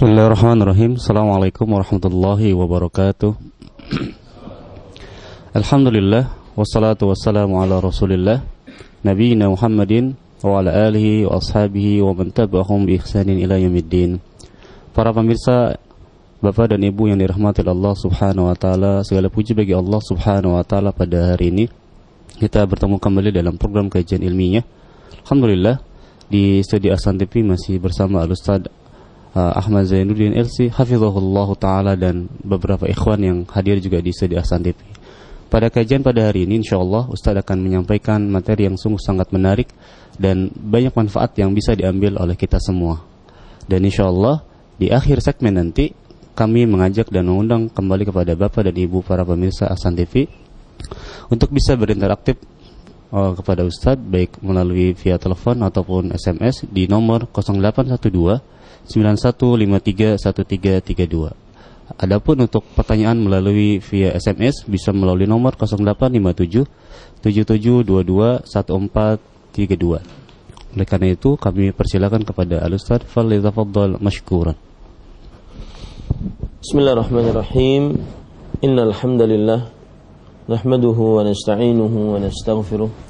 Bismillahirrahmanirrahim. Assalamualaikum warahmatullahi wabarakatuh. Alhamdulillah Wassalatu wassalamu ala rasulillah Nabiina Muhammadin Wa ala alihi wa ashabihi Wa man tabahum bi ihsanin ila yamiddin Para pemirsa Bapak dan Ibu yang dirahmati Allah subhanahu wa ta'ala Segala puji bagi Allah subhanahu wa ta'ala pada hari ini. Kita bertemu kembali dalam program kajian ilmiah. Alhamdulillah Di studio Asan TV masih bersama Al-Ustaz uh, Ahmad Zainuddin LC hafizahullah taala dan beberapa ikhwan yang hadir juga di studio Ahsan TV. Pada kajian pada hari ini insyaallah Ustaz akan menyampaikan materi yang sungguh sangat menarik dan banyak manfaat yang bisa diambil oleh kita semua. Dan insyaallah di akhir segmen nanti kami mengajak dan mengundang kembali kepada Bapak dan Ibu para pemirsa Ahsan TV untuk bisa berinteraktif uh, kepada Ustadz baik melalui via telepon ataupun SMS di nomor 0812 91531332. Adapun untuk pertanyaan melalui via SMS bisa melalui nomor 0857 7722 1432. Oleh karena itu kami persilakan kepada Al-Ustaz Fadl mashkuran. Bismillahirrahmanirrahim. Innal hamdalillah nahmaduhu wa nasta'inuhu wa nastaghfiruh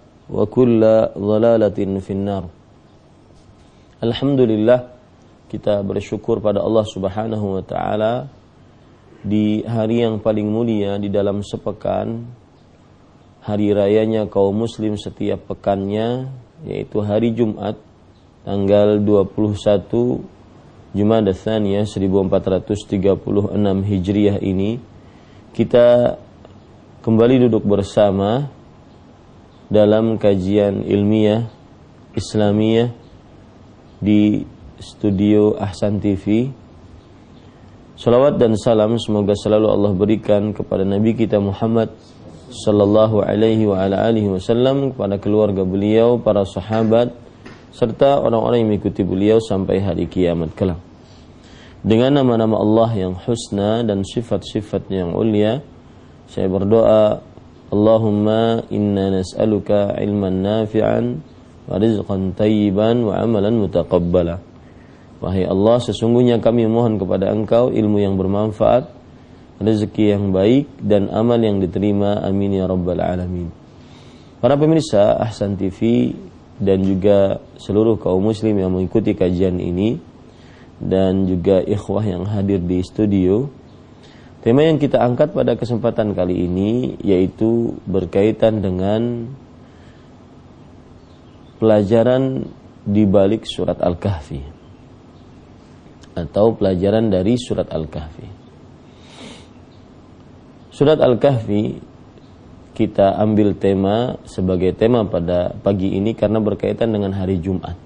wa kulla dhalalatin finnar. Alhamdulillah kita bersyukur pada Allah Subhanahu wa taala di hari yang paling mulia di dalam sepekan hari rayanya kaum muslim setiap pekannya yaitu hari Jumat tanggal 21 Jumada Tsaniyah 1436 Hijriah ini kita kembali duduk bersama dalam kajian ilmiah Islamiyah di studio Ahsan TV. Salawat dan salam semoga selalu Allah berikan kepada Nabi kita Muhammad sallallahu alaihi wa ala alihi wasallam kepada keluarga beliau, para sahabat serta orang-orang yang mengikuti beliau sampai hari kiamat kelak. Dengan nama-nama Allah yang husna dan sifat-sifatnya yang ulia, saya berdoa Allahumma inna nas'aluka ilman nafi'an wa rizqan tayyiban wa amalan mutaqabbala. Wahai Allah, sesungguhnya kami mohon kepada Engkau ilmu yang bermanfaat, rezeki yang baik dan amal yang diterima. Amin ya rabbal alamin. Para pemirsa Ahsan TV dan juga seluruh kaum muslim yang mengikuti kajian ini dan juga ikhwah yang hadir di studio Tema yang kita angkat pada kesempatan kali ini yaitu berkaitan dengan pelajaran di balik surat Al-Kahfi atau pelajaran dari surat Al-Kahfi. Surat Al-Kahfi kita ambil tema sebagai tema pada pagi ini karena berkaitan dengan hari Jumat.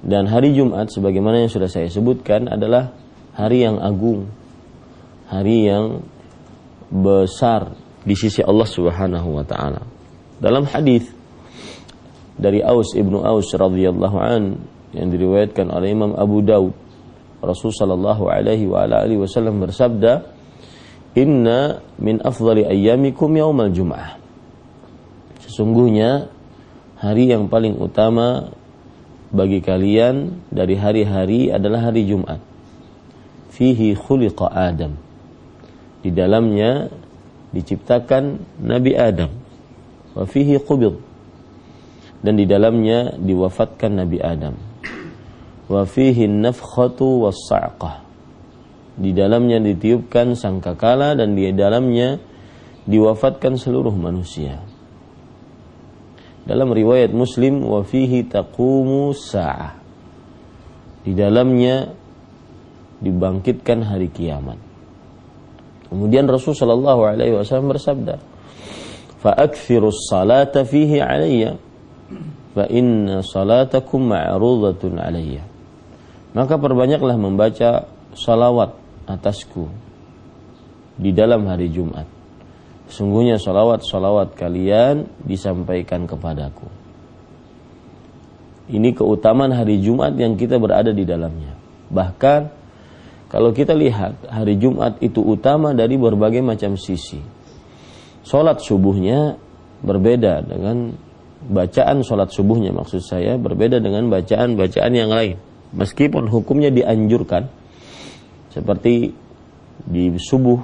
Dan hari Jumat sebagaimana yang sudah saya sebutkan adalah hari yang agung hari yang besar di sisi Allah Subhanahu wa taala. Dalam hadis dari Aus ibnu Aus radhiyallahu an yang diriwayatkan oleh Imam Abu Daud, Rasul sallallahu alaihi wa alihi wasallam bersabda, inna min afdali ayyamikum yaumal jum'ah. Sesungguhnya hari yang paling utama bagi kalian dari hari-hari adalah hari Jumat. Fihi khuliqa Adam di dalamnya diciptakan Nabi Adam wa fihi qubid dan di dalamnya diwafatkan Nabi Adam wa fihi nafkhatu was di dalamnya ditiupkan sangkakala dan di dalamnya diwafatkan seluruh manusia. Dalam riwayat Muslim wa fihi taqumu sa'ah. Di dalamnya dibangkitkan hari kiamat. Kemudian Rasul sallallahu alaihi wasallam bersabda, "Fa akthirus salata fihi alayya fa inna salatakum ma'rudatun alayya." Maka perbanyaklah membaca salawat atasku di dalam hari Jumat. Sungguhnya salawat-salawat kalian disampaikan kepadaku. Ini keutamaan hari Jumat yang kita berada di dalamnya. Bahkan kalau kita lihat hari Jumat itu utama dari berbagai macam sisi. Sholat subuhnya berbeda dengan bacaan sholat subuhnya maksud saya berbeda dengan bacaan-bacaan yang lain. Meskipun hukumnya dianjurkan, seperti di subuh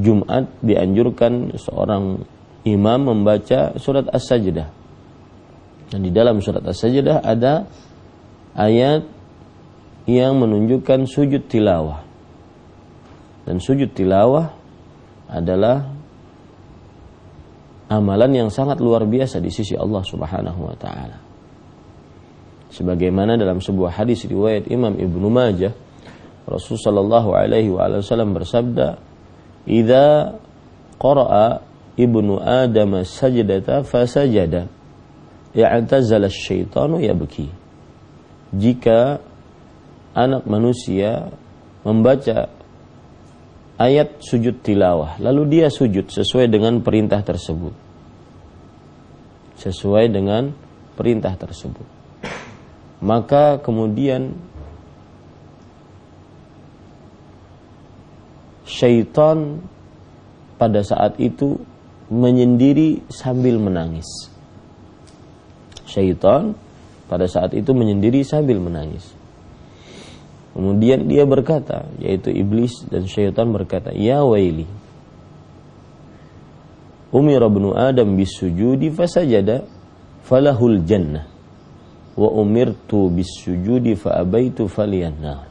Jumat dianjurkan seorang imam membaca surat As-Sajdah. Dan di dalam surat As-Sajdah ada ayat yang menunjukkan sujud tilawah. Dan sujud tilawah adalah amalan yang sangat luar biasa di sisi Allah Subhanahu wa taala. Sebagaimana dalam sebuah hadis riwayat Imam Ibnu Majah Rasul sallallahu alaihi wasallam bersabda, "Idza qara'a ibnu Adam sajdata fasajada, ya'tazala syaitanu yabki." Jika anak manusia membaca ayat sujud tilawah, lalu dia sujud sesuai dengan perintah tersebut. Sesuai dengan perintah tersebut. Maka kemudian syaitan pada saat itu menyendiri sambil menangis. Syaitan pada saat itu menyendiri sambil menangis. Kemudian dia berkata, yaitu iblis dan syaitan berkata, Ya waili, umira ibnu Adam bisujudi fasajada falahul jannah wa umirtu bisujudi fa abaitu faliyannah.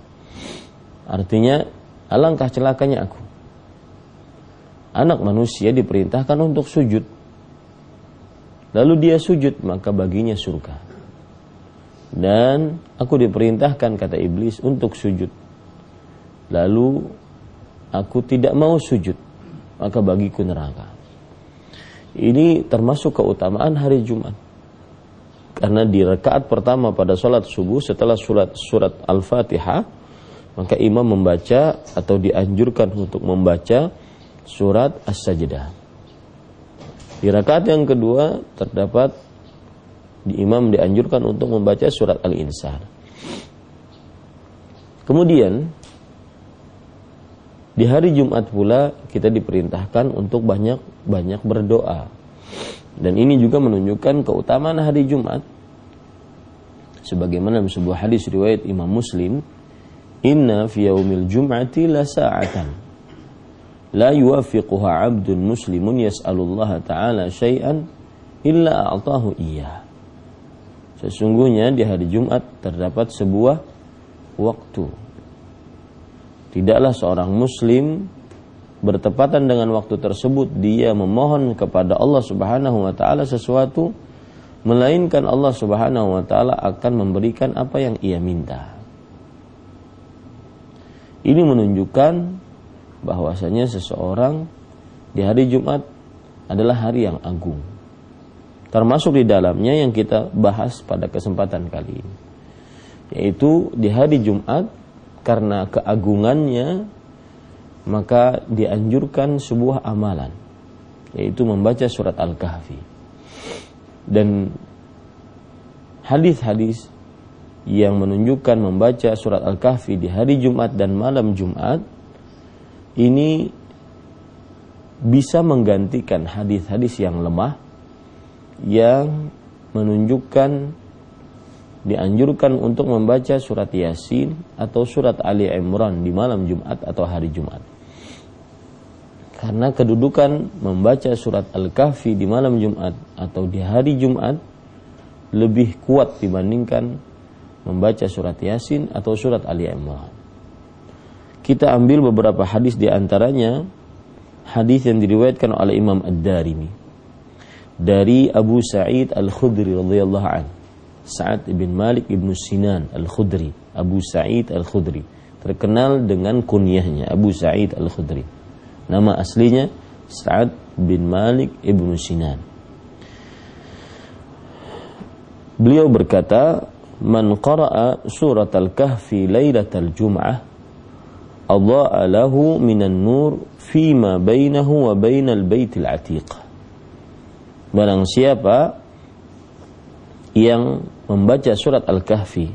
Artinya Alangkah celakanya aku. Anak manusia diperintahkan untuk sujud. Lalu dia sujud, maka baginya surga. Dan aku diperintahkan, kata iblis, untuk sujud. Lalu aku tidak mau sujud, maka bagiku neraka. Ini termasuk keutamaan hari Jumat. Karena di rakaat pertama pada sholat subuh setelah surat surat Al-Fatihah maka imam membaca atau dianjurkan untuk membaca surat As-Sajdah. Di rakaat yang kedua terdapat di imam dianjurkan untuk membaca surat Al-Insan. Kemudian di hari Jumat pula kita diperintahkan untuk banyak-banyak berdoa. Dan ini juga menunjukkan keutamaan hari Jumat. Sebagaimana dalam sebuah hadis riwayat Imam Muslim Inna fi yaumil jum'ati la sa'atan la yuwafiquha 'abdun muslimun yas'alullaha ta'ala syai'an illa a'tahu iya. Sesungguhnya di hari Jumat terdapat sebuah waktu. Tidaklah seorang muslim bertepatan dengan waktu tersebut dia memohon kepada Allah Subhanahu wa taala sesuatu melainkan Allah Subhanahu wa taala akan memberikan apa yang ia minta. Ini menunjukkan bahwasanya seseorang di hari Jumat adalah hari yang agung. Termasuk di dalamnya yang kita bahas pada kesempatan kali ini. Yaitu di hari Jumat karena keagungannya maka dianjurkan sebuah amalan yaitu membaca surat Al-Kahfi. Dan hadis-hadis yang menunjukkan membaca surat Al-Kahfi di hari Jumat dan malam Jumat ini bisa menggantikan hadis-hadis yang lemah yang menunjukkan dianjurkan untuk membaca surat Yasin atau surat Ali Imran di malam Jumat atau hari Jumat. Karena kedudukan membaca surat Al-Kahfi di malam Jumat atau di hari Jumat lebih kuat dibandingkan membaca surat Yasin atau surat Ali Imran. Kita ambil beberapa hadis di antaranya hadis yang diriwayatkan oleh Imam Ad-Darimi dari Abu Sa'id Al-Khudri radhiyallahu anhu. Sa'ad bin Malik ibn Sinan Al-Khudri, Abu Sa'id Al-Khudri, terkenal dengan kunyahnya Abu Sa'id Al-Khudri. Nama aslinya Sa'ad bin Malik ibnu Sinan. Beliau berkata, "Man qara'a surat al-kahfi lailatal jum'ah, adha'a lahu minan nur fima bainahu wa bainal baitil atiq." Barang siapa yang membaca surat Al-Kahfi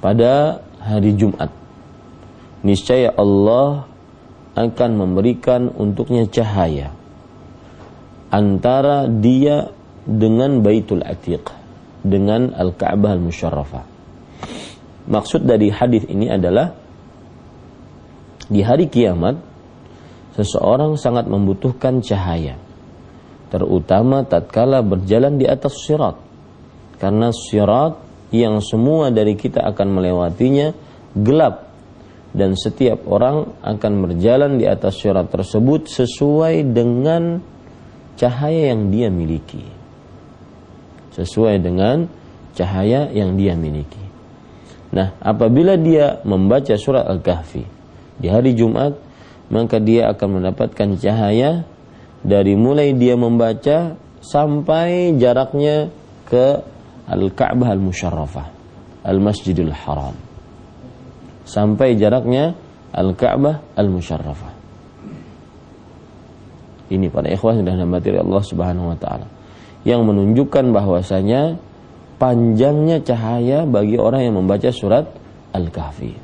pada hari Jumat, niscaya Allah akan memberikan untuknya cahaya antara dia dengan Baitul Atiq dengan Al-Ka'bah Al-Musyarrafah. Maksud dari hadis ini adalah di hari kiamat seseorang sangat membutuhkan cahaya terutama tatkala berjalan di atas sirat karena sirat yang semua dari kita akan melewatinya gelap dan setiap orang akan berjalan di atas syarat tersebut sesuai dengan cahaya yang dia miliki. Sesuai dengan cahaya yang dia miliki. Nah, apabila dia membaca surat Al-Kahfi di hari Jumat, maka dia akan mendapatkan cahaya dari mulai dia membaca sampai jaraknya ke Al-Ka'bah Al-Musyarrafah, Al-Masjidil Haram sampai jaraknya Al-Ka'bah Al-Musyarrafah. Ini para ikhwah dan hamba Allah Subhanahu wa taala yang menunjukkan bahwasanya panjangnya cahaya bagi orang yang membaca surat Al-Kahfi.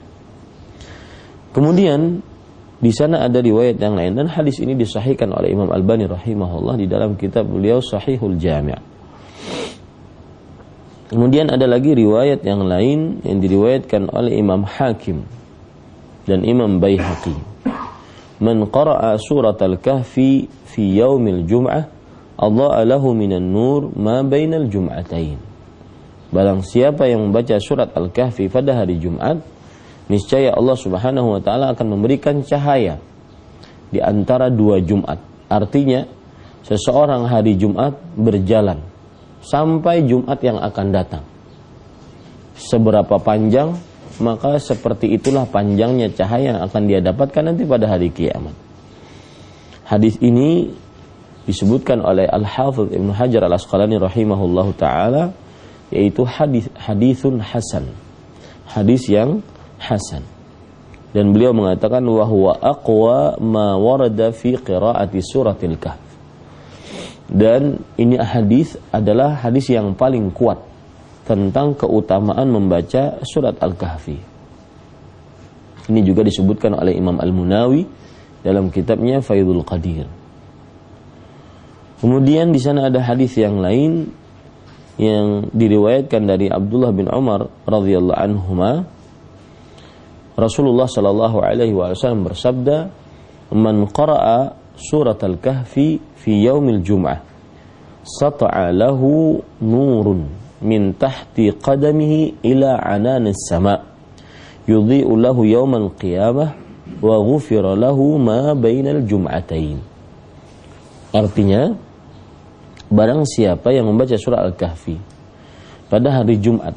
Kemudian di sana ada riwayat yang lain dan hadis ini disahihkan oleh Imam Al-Bani rahimahullah di dalam kitab beliau Sahihul Jami'. Kemudian ada lagi riwayat yang lain yang diriwayatkan oleh Imam Hakim dan Imam Baihaqi. Man qara'a surat al-kahfi fi yaumil jum'ah Allah lahu minan nur ma bainal jum'atain. Barang siapa yang membaca surat Al-Kahfi pada hari Jumat, niscaya Allah Subhanahu wa taala akan memberikan cahaya di antara dua Jumat. Artinya, seseorang hari Jumat berjalan sampai Jumat yang akan datang. Seberapa panjang, maka seperti itulah panjangnya cahaya yang akan dia dapatkan nanti pada hari kiamat. Hadis ini disebutkan oleh Al-Hafidh Ibnu Hajar Al-Asqalani rahimahullahu taala yaitu hadis hadisun hasan. Hadis yang hasan. Dan beliau mengatakan wahwa aqwa ma warada fi qiraati suratil kahf dan ini hadis adalah hadis yang paling kuat tentang keutamaan membaca surat Al-Kahfi. Ini juga disebutkan oleh Imam Al-Munawi dalam kitabnya Faidul Qadir. Kemudian di sana ada hadis yang lain yang diriwayatkan dari Abdullah bin Umar radhiyallahu anhuma Rasulullah shallallahu alaihi wasallam bersabda man qara'a surat al-kahfi fi yaumil jum'ah sata'a lahu nurun min tahti qadamihi ila ananis sama yudhi'u lahu yawmal qiyamah wa ghufira lahu ma bainal jum'atain artinya barang siapa yang membaca surah al-kahfi pada hari Jumat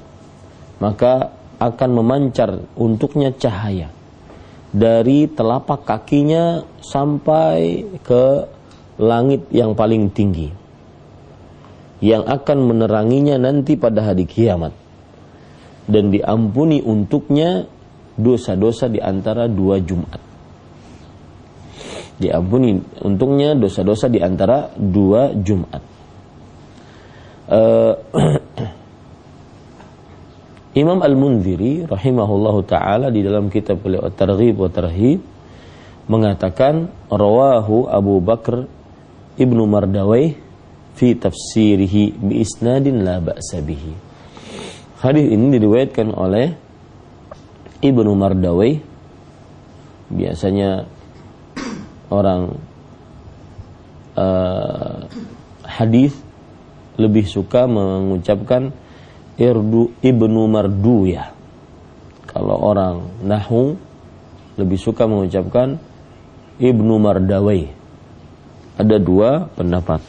maka akan memancar untuknya cahaya dari telapak kakinya sampai ke langit yang paling tinggi yang akan meneranginya nanti pada hari kiamat dan diampuni untuknya dosa-dosa di antara dua Jumat. Diampuni untuknya dosa-dosa di antara dua Jumat. Uh, Imam Al-Munziri rahimahullahu taala di dalam kitab beliau Targhib wa Tarhib mengatakan rawahu Abu Bakar Ibnu Mardawai fi tafsirihi bi isnadin la ba'sa bihi. Hadis ini diriwayatkan oleh Ibnu Mardawai biasanya orang uh, hadis lebih suka mengucapkan irdu ibnu mardu ya kalau orang nahu lebih suka mengucapkan ibnu mardawai. Ada dua pendapat.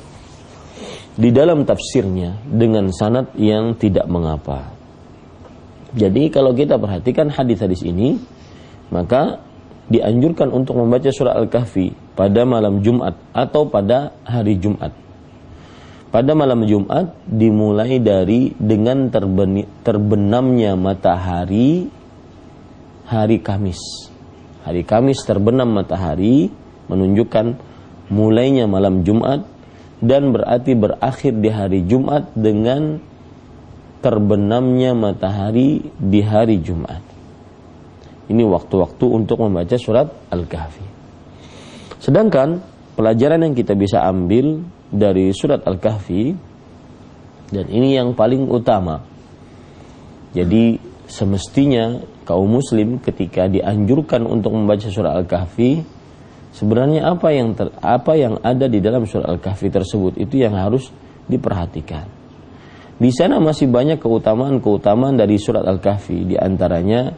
Di dalam tafsirnya dengan sanad yang tidak mengapa. Jadi kalau kita perhatikan hadis-hadis ini maka dianjurkan untuk membaca surah Al-Kahfi pada malam Jumat atau pada hari Jumat. Pada malam Jumat dimulai dari dengan terbenamnya matahari hari Kamis. Hari Kamis terbenam matahari menunjukkan mulainya malam Jumat dan berarti berakhir di hari Jumat dengan terbenamnya matahari di hari Jumat. Ini waktu-waktu untuk membaca surat Al-Kahfi. Sedangkan pelajaran yang kita bisa ambil dari surat Al-Kahfi dan ini yang paling utama. Jadi semestinya kaum muslim ketika dianjurkan untuk membaca surat Al-Kahfi sebenarnya apa yang ter, apa yang ada di dalam surat Al-Kahfi tersebut itu yang harus diperhatikan. Di sana masih banyak keutamaan-keutamaan dari surat Al-Kahfi di antaranya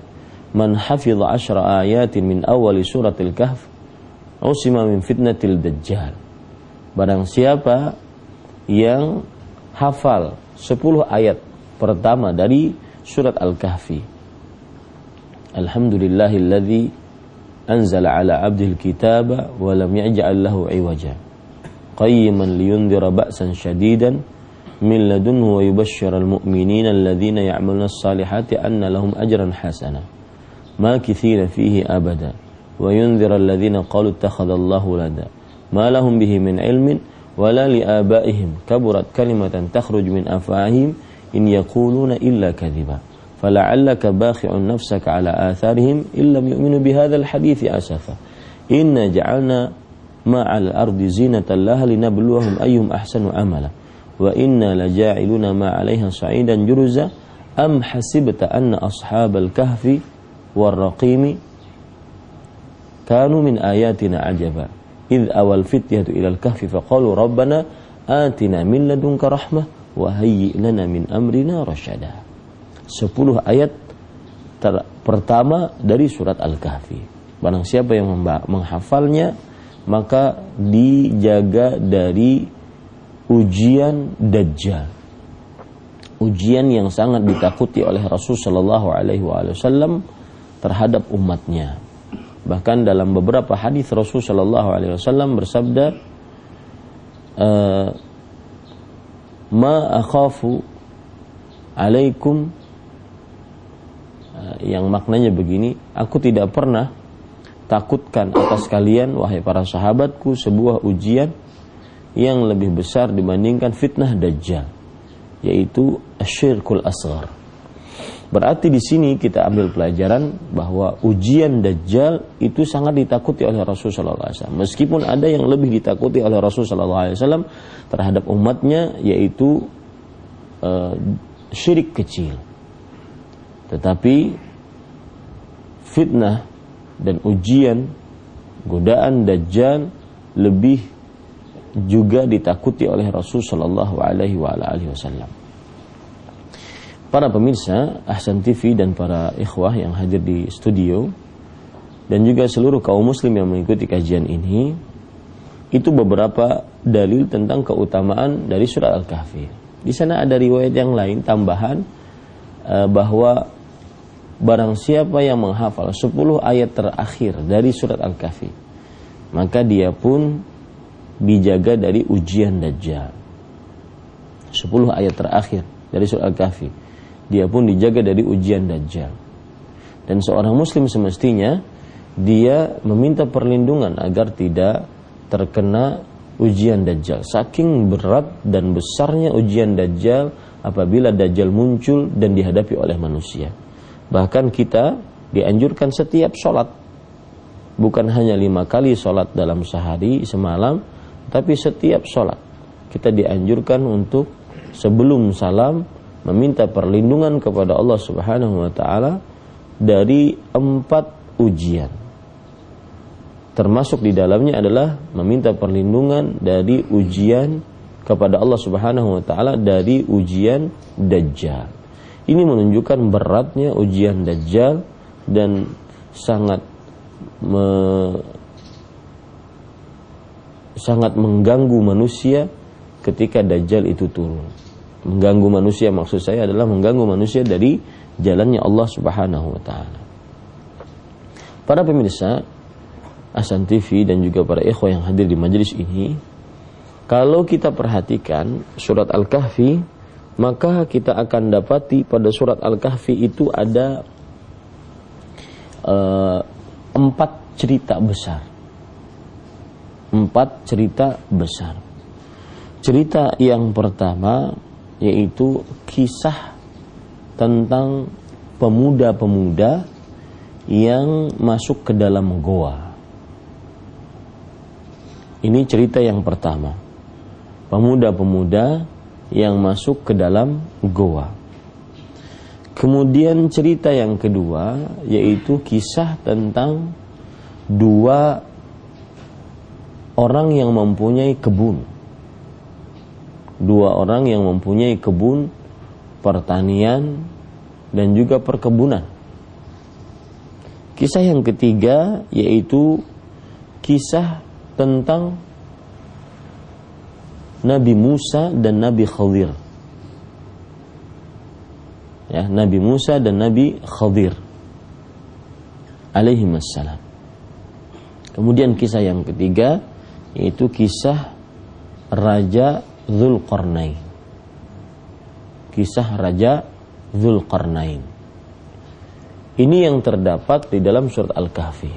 man hafidh ashra ayatin min awali suratil kahf usima min fitnatil dajjal Barang siapa yang hafal 10 ayat pertama dari surat Al-Kahfi. Alhamdulillahilladzi anzala ala abdil kitaba wa lam ya'ja'al lahu iwaja. Qayyiman liyundira ba'san shadidan min ladunhu wa yubashshiral mu'minina alladhina ya'maluna as-salihati anna lahum ajran hasana. Ma kithira fihi abada wa yundhira alladhina qalu ittakhadha Allahu ladaa ما لهم به من علم ولا لآبائهم. كبرت كلمة تخرج من أفواههم إن يقولون إلا كذبا. فلعلك باخع نفسك على آثارهم إن لم يؤمنوا بهذا الحديث أسفا. إنا جعلنا ما على الأرض زينة لها لنبلوهم أيهم أحسن عملا. وإنا لجاعلون ما عليها صعيدا جرزا. أم حسبت أن أصحاب الكهف warraqimi kanu min ayatina ajaba id awal fityatu ilal kahfi faqalu rabbana atina min ladunka rahmah wa hayyi lana min amrina rasyada 10 ayat ter pertama dari surat Al-Kahfi. Barang siapa yang menghafalnya maka dijaga dari ujian dajjal. Ujian yang sangat ditakuti oleh Rasul sallallahu alaihi wasallam terhadap umatnya. Bahkan dalam beberapa hadis Rasul Shallallahu Alaihi Wasallam bersabda, eh, "Ma akhafu alaikum," eh, yang maknanya begini, aku tidak pernah takutkan atas kalian wahai para sahabatku sebuah ujian yang lebih besar dibandingkan fitnah dajjal yaitu asyirkul asghar Berarti di sini kita ambil pelajaran bahwa ujian dajjal itu sangat ditakuti oleh Rasulullah SAW. Meskipun ada yang lebih ditakuti oleh Rasulullah SAW terhadap umatnya yaitu uh, syirik kecil. Tetapi fitnah dan ujian godaan dajjal lebih juga ditakuti oleh Rasulullah SAW. Para pemirsa Ahsan TV dan para ikhwah yang hadir di studio dan juga seluruh kaum muslim yang mengikuti kajian ini itu beberapa dalil tentang keutamaan dari surat Al-Kahfi. Di sana ada riwayat yang lain tambahan uh, bahwa barang siapa yang menghafal 10 ayat terakhir dari surat Al-Kahfi maka dia pun dijaga dari ujian dajjal. 10 ayat terakhir dari surat Al-Kahfi dia pun dijaga dari ujian dajjal. Dan seorang muslim semestinya dia meminta perlindungan agar tidak terkena ujian dajjal. Saking berat dan besarnya ujian dajjal apabila dajjal muncul dan dihadapi oleh manusia. Bahkan kita dianjurkan setiap sholat bukan hanya lima kali sholat dalam sehari semalam, tapi setiap sholat kita dianjurkan untuk sebelum salam meminta perlindungan kepada Allah Subhanahu wa taala dari empat ujian. Termasuk di dalamnya adalah meminta perlindungan dari ujian kepada Allah Subhanahu wa taala dari ujian dajjal. Ini menunjukkan beratnya ujian dajjal dan sangat me, sangat mengganggu manusia ketika dajjal itu turun. Mengganggu manusia maksud saya adalah mengganggu manusia dari jalannya Allah Subhanahu wa taala. Para pemirsa Asan TV dan juga para ikhwah yang hadir di majelis ini, kalau kita perhatikan surat Al-Kahfi, maka kita akan dapati pada surat Al-Kahfi itu ada uh, empat cerita besar. Empat cerita besar. Cerita yang pertama yaitu kisah tentang pemuda-pemuda yang masuk ke dalam goa. Ini cerita yang pertama. Pemuda-pemuda yang masuk ke dalam goa. Kemudian cerita yang kedua yaitu kisah tentang dua orang yang mempunyai kebun. Dua orang yang mempunyai kebun pertanian dan juga perkebunan. Kisah yang ketiga yaitu kisah tentang Nabi Musa dan Nabi Khadir ya Nabi Musa dan Nabi Khadir alaihi wassalam. Kemudian kisah yang ketiga yaitu kisah Raja Zulkarnain. Kisah Raja Zulkarnain. Ini yang terdapat di dalam surat Al-Kahfi.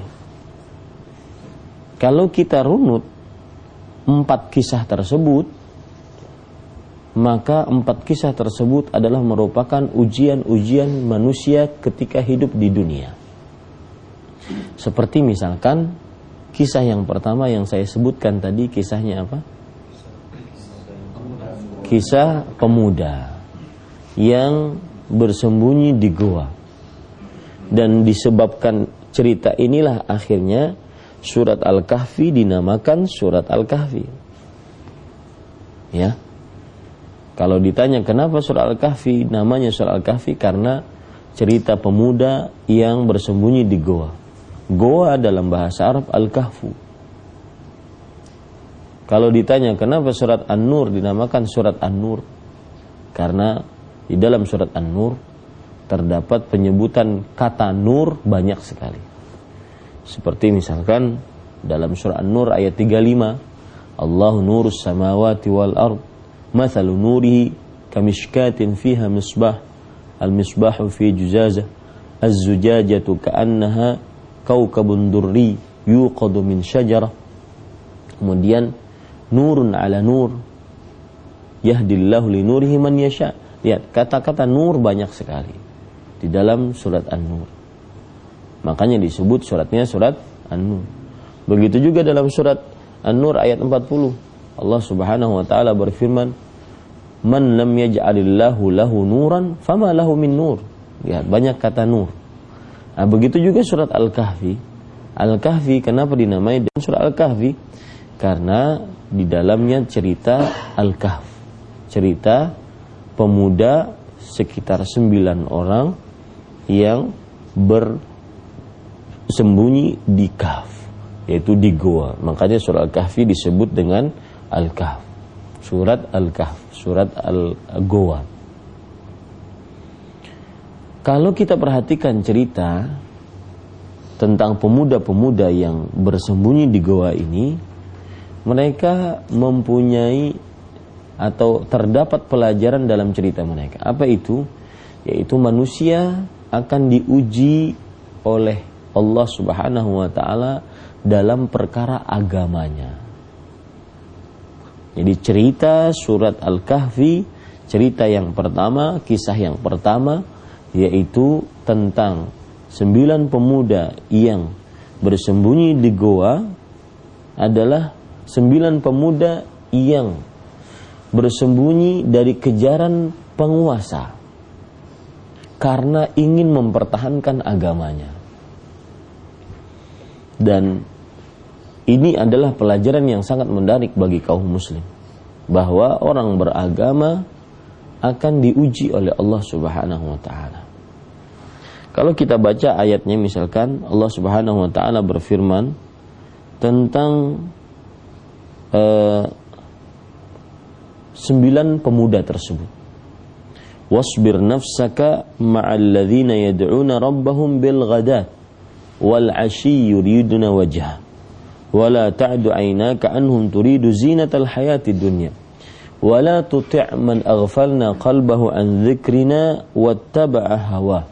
Kalau kita runut empat kisah tersebut, maka empat kisah tersebut adalah merupakan ujian-ujian manusia ketika hidup di dunia. Seperti misalkan kisah yang pertama yang saya sebutkan tadi kisahnya apa? Kisah pemuda yang bersembunyi di goa. Dan disebabkan cerita inilah akhirnya surat Al-Kahfi dinamakan surat Al-Kahfi. Ya, kalau ditanya kenapa surah Al-Kahfi namanya surah Al-Kahfi karena cerita pemuda yang bersembunyi di goa. Goa dalam bahasa Arab Al-Kahfu. Kalau ditanya kenapa surat An-Nur dinamakan surat An-Nur? Karena di dalam surat An-Nur terdapat penyebutan kata nur banyak sekali. Seperti misalkan dalam surat An-Nur ayat 35, Allah nurus samawati wal ard, mathalu nurihi kamishkatin fiha misbah, al-misbahu fi juzazah, az-zujajatu ka'annaha kau durri yuqadu min syajarah. Kemudian nurun ala nur yahdillahu li nurihi man yasha lihat kata-kata nur banyak sekali di dalam surat an-nur makanya disebut suratnya surat an-nur begitu juga dalam surat an-nur ayat 40 Allah Subhanahu wa taala berfirman, "Man lam yaj'alillahu lahu nuran, fama lahu min nur." Lihat, banyak kata nur. Nah, begitu juga surat Al-Kahfi. Al-Kahfi kenapa dinamai dengan surat Al-Kahfi? Karena di dalamnya cerita Al-Kahf. Cerita pemuda sekitar sembilan orang yang bersembunyi di kahf yaitu di goa makanya surat al-kahfi disebut dengan Al-Kahf. Surat Al-Kahf, surat Al-Gowa. Kalau kita perhatikan cerita tentang pemuda-pemuda yang bersembunyi di goa ini, mereka mempunyai atau terdapat pelajaran dalam cerita mereka. Apa itu? Yaitu manusia akan diuji oleh Allah Subhanahu wa taala dalam perkara agamanya. Jadi cerita surat Al-Kahfi, cerita yang pertama, kisah yang pertama, yaitu tentang sembilan pemuda yang bersembunyi di goa adalah sembilan pemuda yang bersembunyi dari kejaran penguasa karena ingin mempertahankan agamanya. Dan ini adalah pelajaran yang sangat menarik bagi kaum muslim bahwa orang beragama akan diuji oleh Allah Subhanahu wa taala. Kalau kita baca ayatnya misalkan Allah Subhanahu wa taala berfirman tentang Eh, sembilan pemuda tersebut. Wasbir nafsaka ma'alladzina yad'una rabbahum bil ghadat wal ashi yuriduna wajha. Wala ta'du aynaka anhum turidu zinatal hayati dunya. Wala tuti' man aghfalna qalbahu an dhikrina wattaba'a hawa.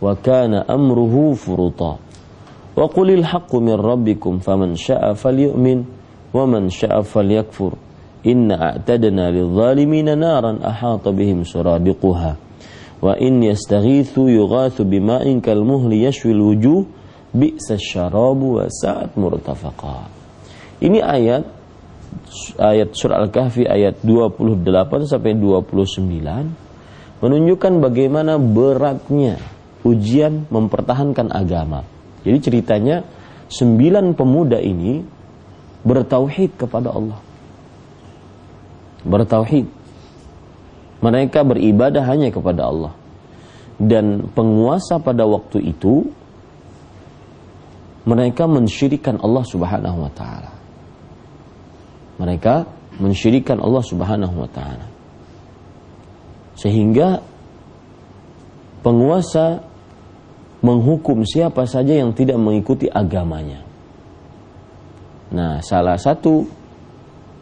Wa kana amruhu furuta. Wa qulil haqqu min rabbikum faman syaa falyu'min. ومن شاء فليكفر Inna a'tadna lidh-dhalimina naran ahata bihim suradiquha. Wa in yastaghithu yughathu bima'in kalmuhli yashwil wujuh bi'sa syarabu wa sa'at murtafaqa. Ini ayat ayat surah Al-Kahfi ayat 28 sampai 29 menunjukkan bagaimana beratnya ujian mempertahankan agama. Jadi ceritanya sembilan pemuda ini bertauhid kepada Allah bertauhid. Mereka beribadah hanya kepada Allah. Dan penguasa pada waktu itu mereka mensyirikan Allah Subhanahu wa taala. Mereka mensyirikan Allah Subhanahu wa taala. Sehingga penguasa menghukum siapa saja yang tidak mengikuti agamanya. Nah, salah satu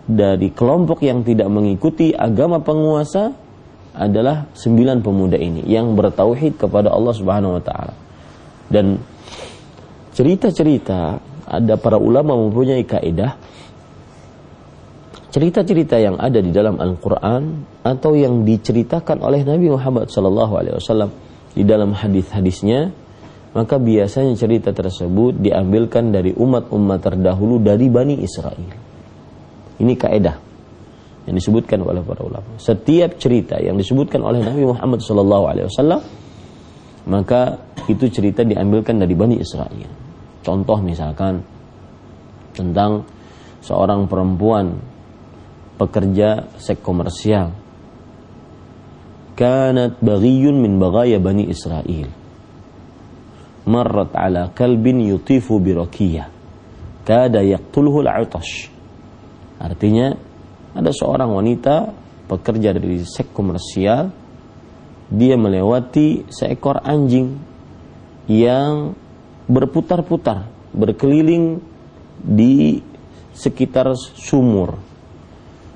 dari kelompok yang tidak mengikuti agama penguasa adalah sembilan pemuda ini yang bertauhid kepada Allah Subhanahu wa taala. Dan cerita-cerita ada para ulama mempunyai kaidah cerita-cerita yang ada di dalam Al-Qur'an atau yang diceritakan oleh Nabi Muhammad sallallahu alaihi wasallam di dalam hadis-hadisnya maka biasanya cerita tersebut diambilkan dari umat-umat terdahulu dari Bani Israel. Ini kaedah yang disebutkan oleh para ulama. Setiap cerita yang disebutkan oleh Nabi Muhammad SAW, maka itu cerita diambilkan dari Bani Israel. Contoh misalkan tentang seorang perempuan pekerja seks komersial. Kanat baghiyun min baghaya Bani Israel. Marrat ala kalbin yutifu birakiyah. Kada yaqtuluhu al-'atash. Artinya ada seorang wanita pekerja dari seks komersial dia melewati seekor anjing yang berputar-putar berkeliling di sekitar sumur.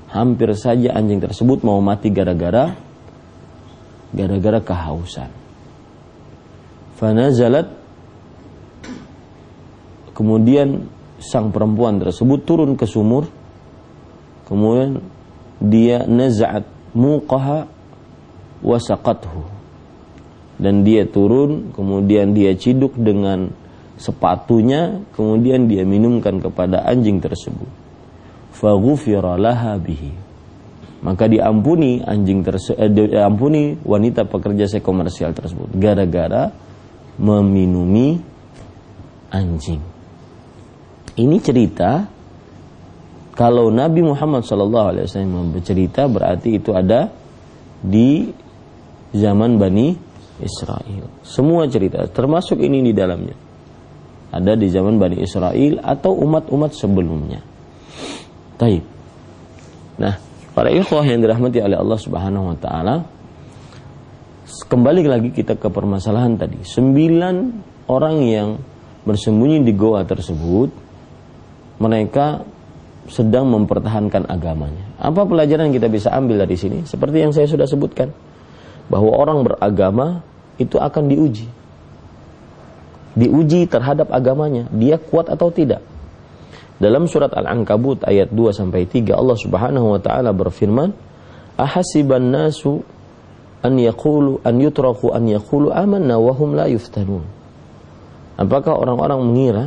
Hampir saja anjing tersebut mau mati gara-gara gara-gara kehausan fanazalat. Kemudian sang perempuan tersebut turun ke sumur. Kemudian dia nazat muqaha wasaqathu dan dia turun kemudian dia ciduk dengan sepatunya kemudian dia minumkan kepada anjing tersebut. Faghufira laha bihi. Maka diampuni anjing tersebut eh, diampuni wanita pekerja seks komersial tersebut. Gara-gara meminumi anjing ini cerita kalau Nabi Muhammad SAW bercerita berarti itu ada di zaman Bani Israel. Semua cerita, termasuk ini di dalamnya. Ada di zaman Bani Israel atau umat-umat sebelumnya. Taib. Nah, para ikhwah yang dirahmati oleh Allah Subhanahu wa taala, kembali lagi kita ke permasalahan tadi. Sembilan orang yang bersembunyi di goa tersebut, mereka sedang mempertahankan agamanya. Apa pelajaran yang kita bisa ambil dari sini? Seperti yang saya sudah sebutkan, bahwa orang beragama itu akan diuji. Diuji terhadap agamanya, dia kuat atau tidak. Dalam surat Al-Ankabut ayat 2 sampai 3 Allah Subhanahu wa taala berfirman, "Ahasiban nasu an yaqulu an yutraku an yaqulu amanna wa hum la yuftanun." Apakah orang-orang mengira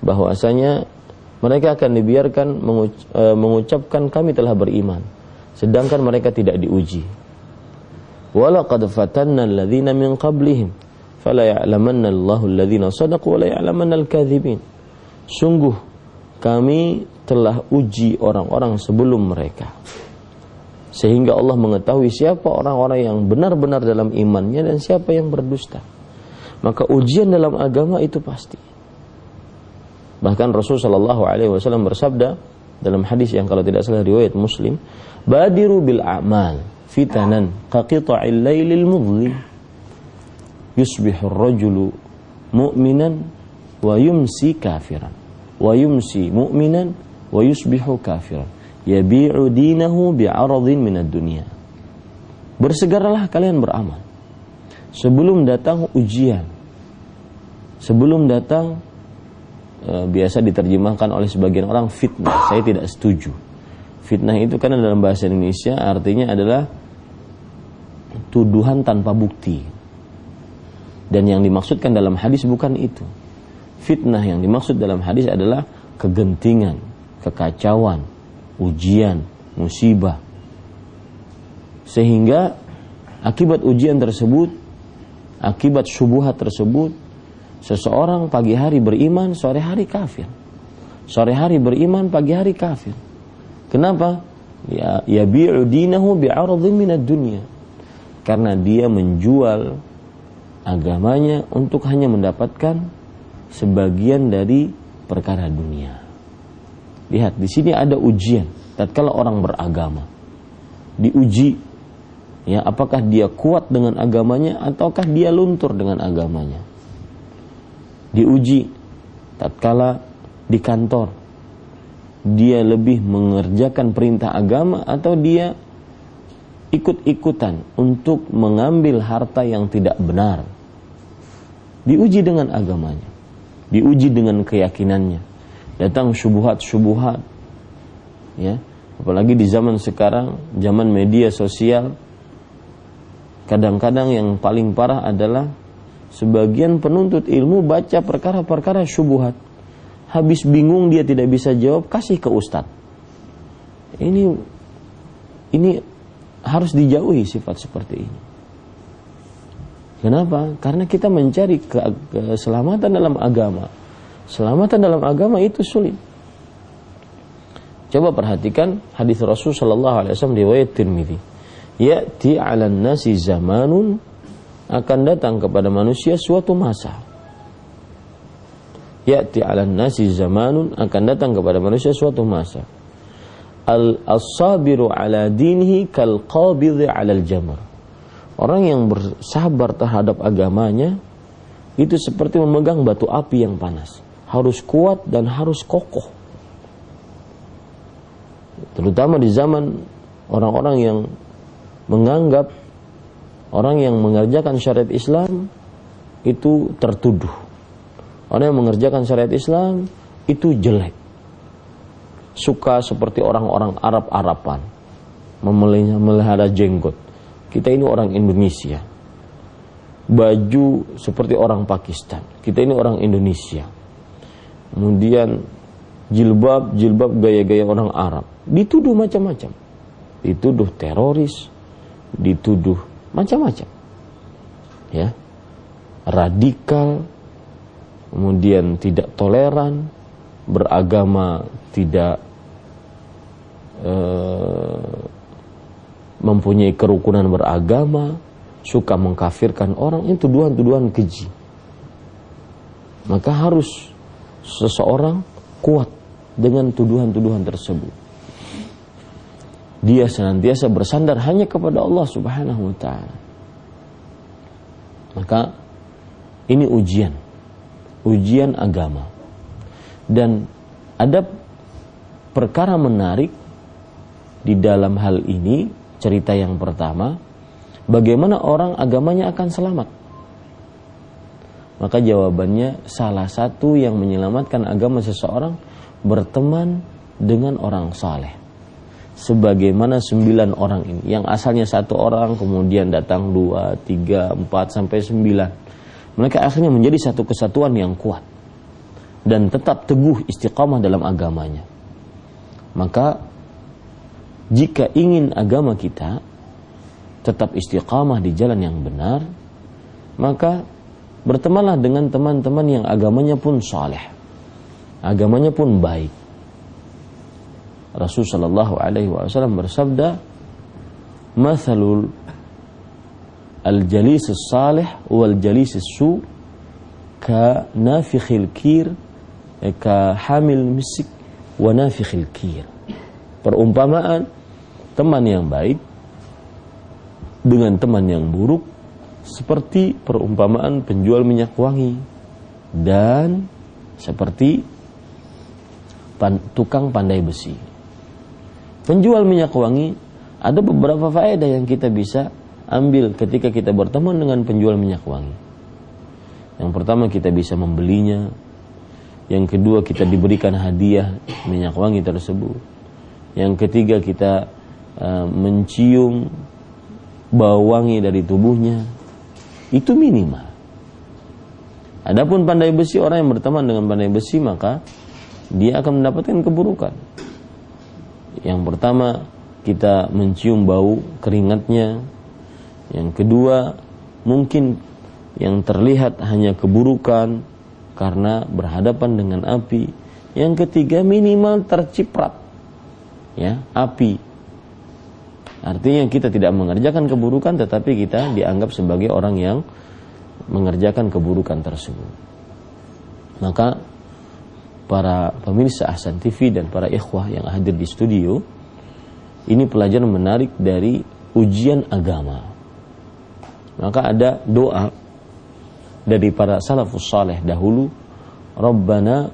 bahwasanya mereka akan dibiarkan e, mengucapkan kami telah beriman sedangkan mereka tidak diuji? Walaqad fatanna alladhina min qablihim fala ya'lamanna Allahu alladhina sadaqu wa la ya'lamanna al-kadhibin. Sungguh kami telah uji orang-orang sebelum mereka sehingga Allah mengetahui siapa orang-orang yang benar-benar dalam imannya dan siapa yang berdusta. Maka ujian dalam agama itu pasti. Bahkan Rasul Shallallahu Alaihi Wasallam bersabda dalam hadis yang kalau tidak salah riwayat Muslim, badiru bil a'mal fitanan qaqita'il lailil mudlim yusbihu rajulu mu'minan wa yumsi kafiran. Wa yumsi mu'minan wa yusbihu kafiran yabi'u dinahu bi'aradin minad dunya bersegeralah kalian beramal sebelum datang ujian sebelum datang e, biasa diterjemahkan oleh sebagian orang fitnah. Saya tidak setuju. Fitnah itu karena dalam bahasa Indonesia artinya adalah tuduhan tanpa bukti. Dan yang dimaksudkan dalam hadis bukan itu. Fitnah yang dimaksud dalam hadis adalah kegentingan, kekacauan, ujian, musibah. Sehingga akibat ujian tersebut, akibat subuhat tersebut, Seseorang pagi hari beriman, sore hari kafir. Sore hari beriman, pagi hari kafir. Kenapa? Ya, ya bi'u dinahu bi'aradhin minad dunya. Karena dia menjual agamanya untuk hanya mendapatkan sebagian dari perkara dunia. Lihat, di sini ada ujian. Tatkala orang beragama, diuji ya apakah dia kuat dengan agamanya ataukah dia luntur dengan agamanya. Diuji tatkala di kantor dia lebih mengerjakan perintah agama atau dia ikut-ikutan untuk mengambil harta yang tidak benar. Diuji dengan agamanya diuji dengan keyakinannya datang syubuhat-syubuhat ya apalagi di zaman sekarang zaman media sosial kadang-kadang yang paling parah adalah Sebagian penuntut ilmu baca perkara-perkara syubuhat. Habis bingung dia tidak bisa jawab, kasih ke ustadz. Ini ini harus dijauhi sifat seperti ini. Kenapa? Karena kita mencari ke keselamatan dalam agama. Selamatan dalam agama itu sulit. Coba perhatikan hadis Rasul Shallallahu Alaihi Wasallam riwayat Tirmidzi. Ya'ti 'alan nasi zamanun akan datang kepada manusia suatu masa. Ya'ti 'alan nasi zamanun akan datang kepada manusia suatu masa. Al-sabiru ala dinihi kal qabidhi 'alal jamar. Orang yang bersabar terhadap agamanya itu seperti memegang batu api yang panas. Harus kuat dan harus kokoh. Terutama di zaman orang-orang yang menganggap orang yang mengerjakan syariat Islam itu tertuduh. Orang yang mengerjakan syariat Islam itu jelek. Suka seperti orang-orang Arab-Araban. Memelihara jenggot. Kita ini orang Indonesia. Baju seperti orang Pakistan. Kita ini orang Indonesia. Kemudian jilbab, jilbab gaya-gaya orang Arab. Dituduh macam-macam. Dituduh teroris, dituduh macam-macam ya radikal kemudian tidak toleran beragama tidak uh, mempunyai kerukunan beragama suka mengkafirkan orang itu tuduhan-tuduhan keji maka harus seseorang kuat dengan tuduhan-tuduhan tersebut dia senantiasa bersandar hanya kepada Allah Subhanahu wa taala. Maka ini ujian. Ujian agama. Dan ada perkara menarik di dalam hal ini, cerita yang pertama, bagaimana orang agamanya akan selamat. Maka jawabannya salah satu yang menyelamatkan agama seseorang berteman dengan orang saleh. Sebagaimana sembilan orang ini. Yang asalnya satu orang kemudian datang dua tiga empat sampai sembilan. Mereka akhirnya menjadi satu kesatuan yang kuat. Dan tetap teguh istiqamah dalam agamanya. Maka jika ingin agama kita tetap istiqamah di jalan yang benar, maka bertemanlah dengan teman-teman yang agamanya pun saleh. Agamanya pun baik. Rasul sallallahu alaihi wasallam bersabda, "Mathalul al-jalis salih wal jalis su ka nafikhil kir ka hamil misik wa nafikhil kir." Perumpamaan teman yang baik dengan teman yang buruk seperti perumpamaan penjual minyak wangi dan seperti pan, tukang pandai besi. Penjual minyak wangi ada beberapa faedah yang kita bisa ambil ketika kita bertemu dengan penjual minyak wangi. Yang pertama kita bisa membelinya. Yang kedua kita diberikan hadiah minyak wangi tersebut. Yang ketiga kita uh, mencium bau wangi dari tubuhnya itu minimal. Adapun pandai besi orang yang berteman dengan pandai besi maka dia akan mendapatkan keburukan. Yang pertama kita mencium bau keringatnya. Yang kedua mungkin yang terlihat hanya keburukan karena berhadapan dengan api. Yang ketiga minimal terciprat ya api Artinya kita tidak mengerjakan keburukan tetapi kita dianggap sebagai orang yang mengerjakan keburukan tersebut. Maka para pemirsa Ahsan TV dan para ikhwah yang hadir di studio ini pelajaran menarik dari ujian agama. Maka ada doa dari para salafus saleh dahulu, Rabbana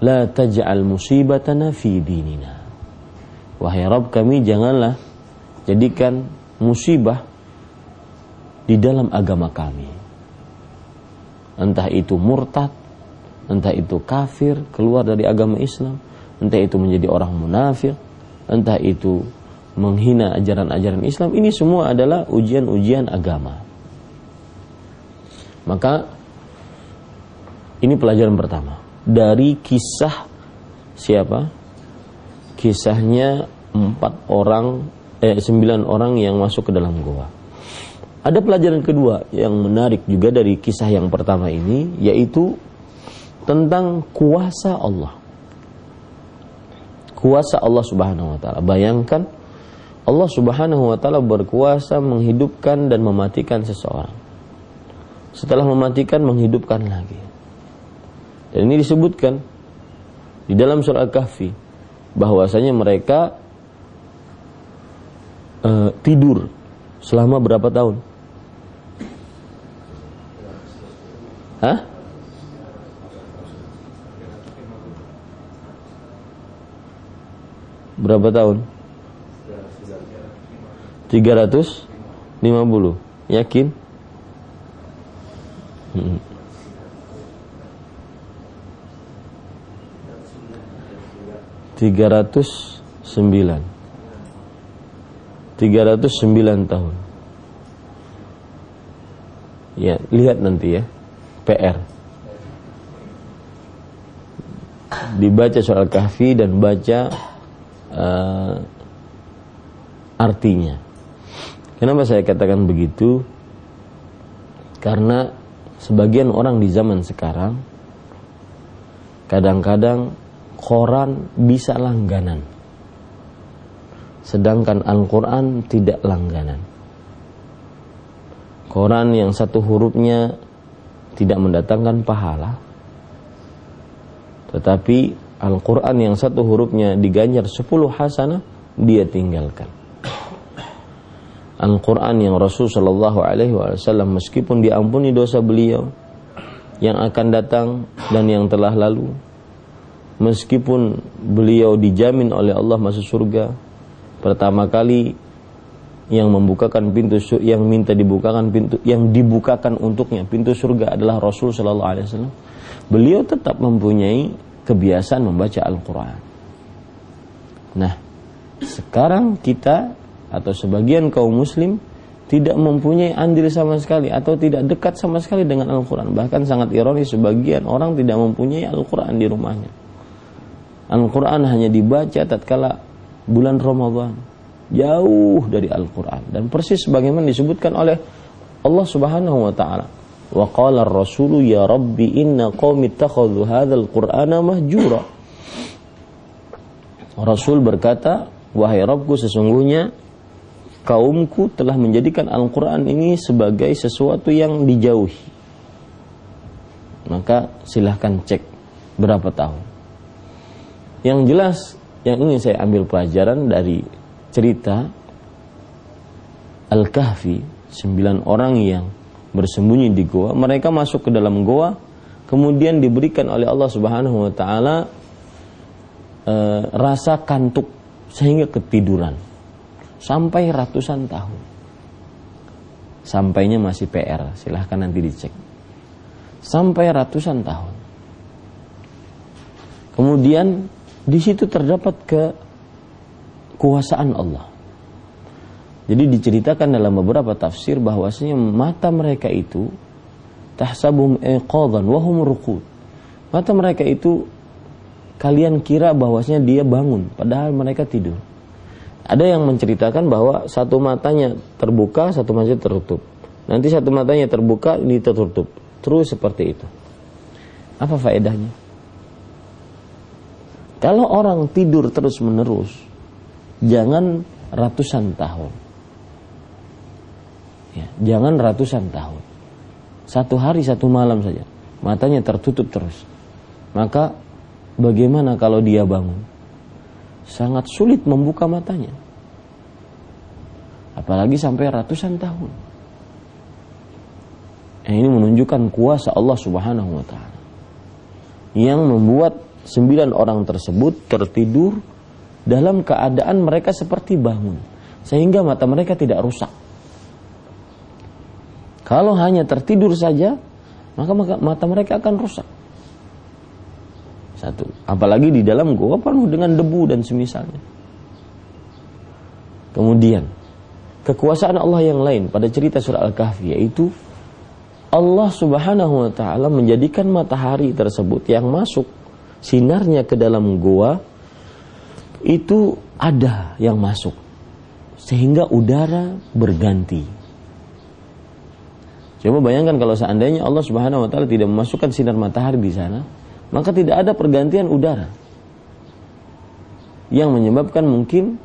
la taj'al musibatana fi dinina. Wahai Rabb kami janganlah jadikan musibah di dalam agama kami. Entah itu murtad, entah itu kafir, keluar dari agama Islam, entah itu menjadi orang munafik, entah itu menghina ajaran-ajaran Islam, ini semua adalah ujian-ujian agama. Maka ini pelajaran pertama dari kisah siapa? Kisahnya empat orang eh sembilan orang yang masuk ke dalam goa. Ada pelajaran kedua yang menarik juga dari kisah yang pertama ini yaitu tentang kuasa Allah. Kuasa Allah Subhanahu wa taala. Bayangkan Allah Subhanahu wa taala berkuasa menghidupkan dan mematikan seseorang. Setelah mematikan menghidupkan lagi. Dan ini disebutkan di dalam surah Al-Kahfi bahwasanya mereka uh, tidur selama berapa tahun? Hah? Berapa tahun? 350. Yakin? Hmm. 309 309 tahun. Ya lihat nanti ya PR dibaca soal kahfi dan baca uh, artinya. Kenapa saya katakan begitu? Karena sebagian orang di zaman sekarang kadang-kadang koran bisa langganan. Sedangkan Al-Quran tidak langganan. Koran yang satu hurufnya tidak mendatangkan pahala. Tetapi Al-Quran yang satu hurufnya diganjar sepuluh hasanah, dia tinggalkan. Al-Quran yang Rasul Shallallahu Alaihi Wasallam meskipun diampuni dosa beliau yang akan datang dan yang telah lalu, meskipun beliau dijamin oleh Allah masuk surga pertama kali yang membukakan pintu yang minta dibukakan pintu yang dibukakan untuknya pintu surga adalah Rasul Shallallahu Alaihi Wasallam beliau tetap mempunyai kebiasaan membaca Al-Quran nah sekarang kita atau sebagian kaum muslim tidak mempunyai andil sama sekali atau tidak dekat sama sekali dengan Al-Quran. Bahkan sangat ironis sebagian orang tidak mempunyai Al-Quran di rumahnya. Al-Quran hanya dibaca tatkala bulan Ramadan. Jauh dari Al-Quran. Dan persis sebagaimana disebutkan oleh Allah subhanahu wa ta'ala. Wa qala rasulu ya rabbi inna qawmi takhadhu hadzal qur'ana mahjura. Rasul berkata, wahai Rabbku sesungguhnya kaumku telah menjadikan Al-Quran ini sebagai sesuatu yang dijauhi. Maka silahkan cek berapa tahun. Yang jelas yang ingin saya ambil pelajaran dari cerita Al-Kahfi, sembilan orang yang bersembunyi di goa, mereka masuk ke dalam goa, kemudian diberikan oleh Allah Subhanahu wa taala e, rasa kantuk sehingga ketiduran sampai ratusan tahun. Sampainya masih PR, silahkan nanti dicek. Sampai ratusan tahun. Kemudian di situ terdapat kekuasaan Allah. Jadi diceritakan dalam beberapa tafsir bahwasanya mata mereka itu tahsabum iqadan wa hum ruqud. Mata mereka itu kalian kira bahwasanya dia bangun padahal mereka tidur. Ada yang menceritakan bahwa satu matanya terbuka, satu matanya tertutup. Nanti satu matanya terbuka, ini tertutup. Terus seperti itu. Apa faedahnya? Kalau orang tidur terus menerus, jangan ratusan tahun. Ya, jangan ratusan tahun. Satu hari satu malam saja, matanya tertutup terus. Maka bagaimana kalau dia bangun? sangat sulit membuka matanya. Apalagi sampai ratusan tahun. Nah, ini menunjukkan kuasa Allah Subhanahu wa taala. Yang membuat sembilan orang tersebut tertidur dalam keadaan mereka seperti bangun sehingga mata mereka tidak rusak. Kalau hanya tertidur saja, maka mata mereka akan rusak. Satu. Apalagi di dalam gua penuh dengan debu dan semisalnya. Kemudian, kekuasaan Allah yang lain pada cerita surah Al-Kahfi yaitu Allah Subhanahu wa taala menjadikan matahari tersebut yang masuk sinarnya ke dalam gua itu ada yang masuk. Sehingga udara berganti. Coba bayangkan kalau seandainya Allah Subhanahu wa taala tidak memasukkan sinar matahari di sana, maka tidak ada pergantian udara yang menyebabkan mungkin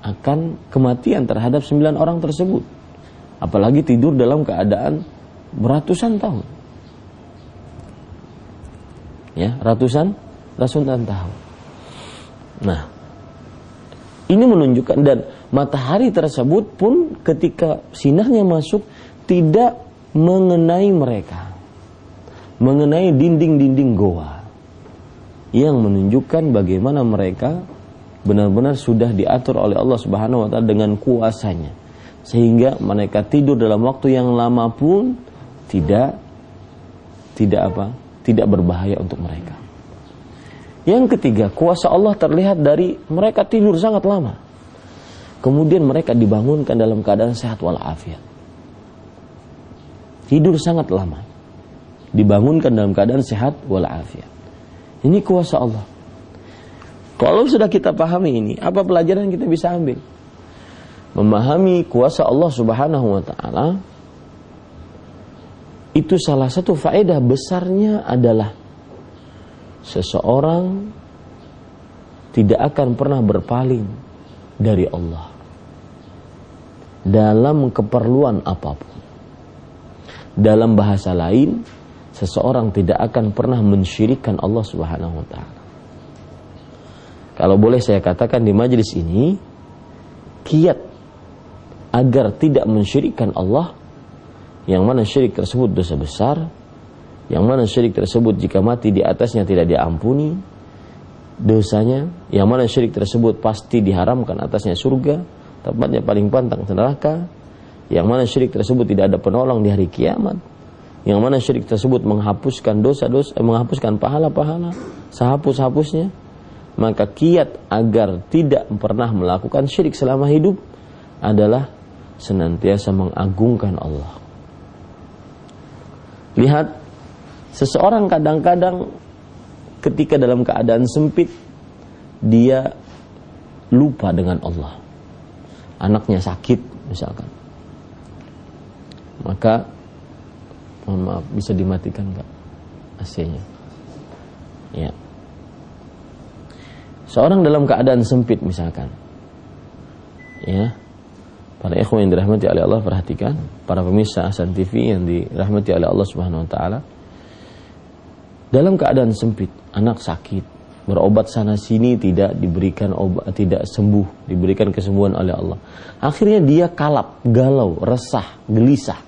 akan kematian terhadap sembilan orang tersebut. Apalagi tidur dalam keadaan beratusan tahun ya ratusan ratusan tahun nah ini menunjukkan dan matahari tersebut pun ketika sinarnya masuk tidak mengenai mereka mengenai dinding-dinding goa yang menunjukkan bagaimana mereka benar-benar sudah diatur oleh Allah Subhanahu wa taala dengan kuasanya sehingga mereka tidur dalam waktu yang lama pun tidak tidak apa? Tidak berbahaya untuk mereka. Yang ketiga, kuasa Allah terlihat dari mereka tidur sangat lama. Kemudian mereka dibangunkan dalam keadaan sehat walafiat. Tidur sangat lama dibangunkan dalam keadaan sehat walafiat. Ini kuasa Allah. Kalau sudah kita pahami ini, apa pelajaran yang kita bisa ambil? Memahami kuasa Allah Subhanahu wa taala itu salah satu faedah besarnya adalah seseorang tidak akan pernah berpaling dari Allah dalam keperluan apa pun. Dalam bahasa lain, seseorang tidak akan pernah mensyirikan Allah Subhanahu wa taala. Kalau boleh saya katakan di majelis ini kiat agar tidak mensyirikkan Allah yang mana syirik tersebut dosa besar. Yang mana syirik tersebut jika mati di atasnya tidak diampuni dosanya. Yang mana syirik tersebut pasti diharamkan atasnya surga. Tempatnya paling pantang neraka. Yang mana syirik tersebut tidak ada penolong di hari kiamat. Yang mana syirik tersebut menghapuskan dosa-dosa, eh, menghapuskan pahala-pahala, sehapus-hapusnya, maka kiat agar tidak pernah melakukan syirik selama hidup adalah senantiasa mengagungkan Allah. Lihat, seseorang kadang-kadang ketika dalam keadaan sempit, dia lupa dengan Allah. Anaknya sakit misalkan. Maka, mohon maaf, bisa dimatikan nggak AC-nya? Ya. Seorang dalam keadaan sempit misalkan. Ya. Para ikhwan yang dirahmati oleh Allah perhatikan, para pemirsa Asan TV yang dirahmati oleh Allah Subhanahu wa taala. Dalam keadaan sempit, anak sakit, berobat sana sini tidak diberikan obat tidak sembuh, diberikan kesembuhan oleh Allah. Akhirnya dia kalap, galau, resah, gelisah.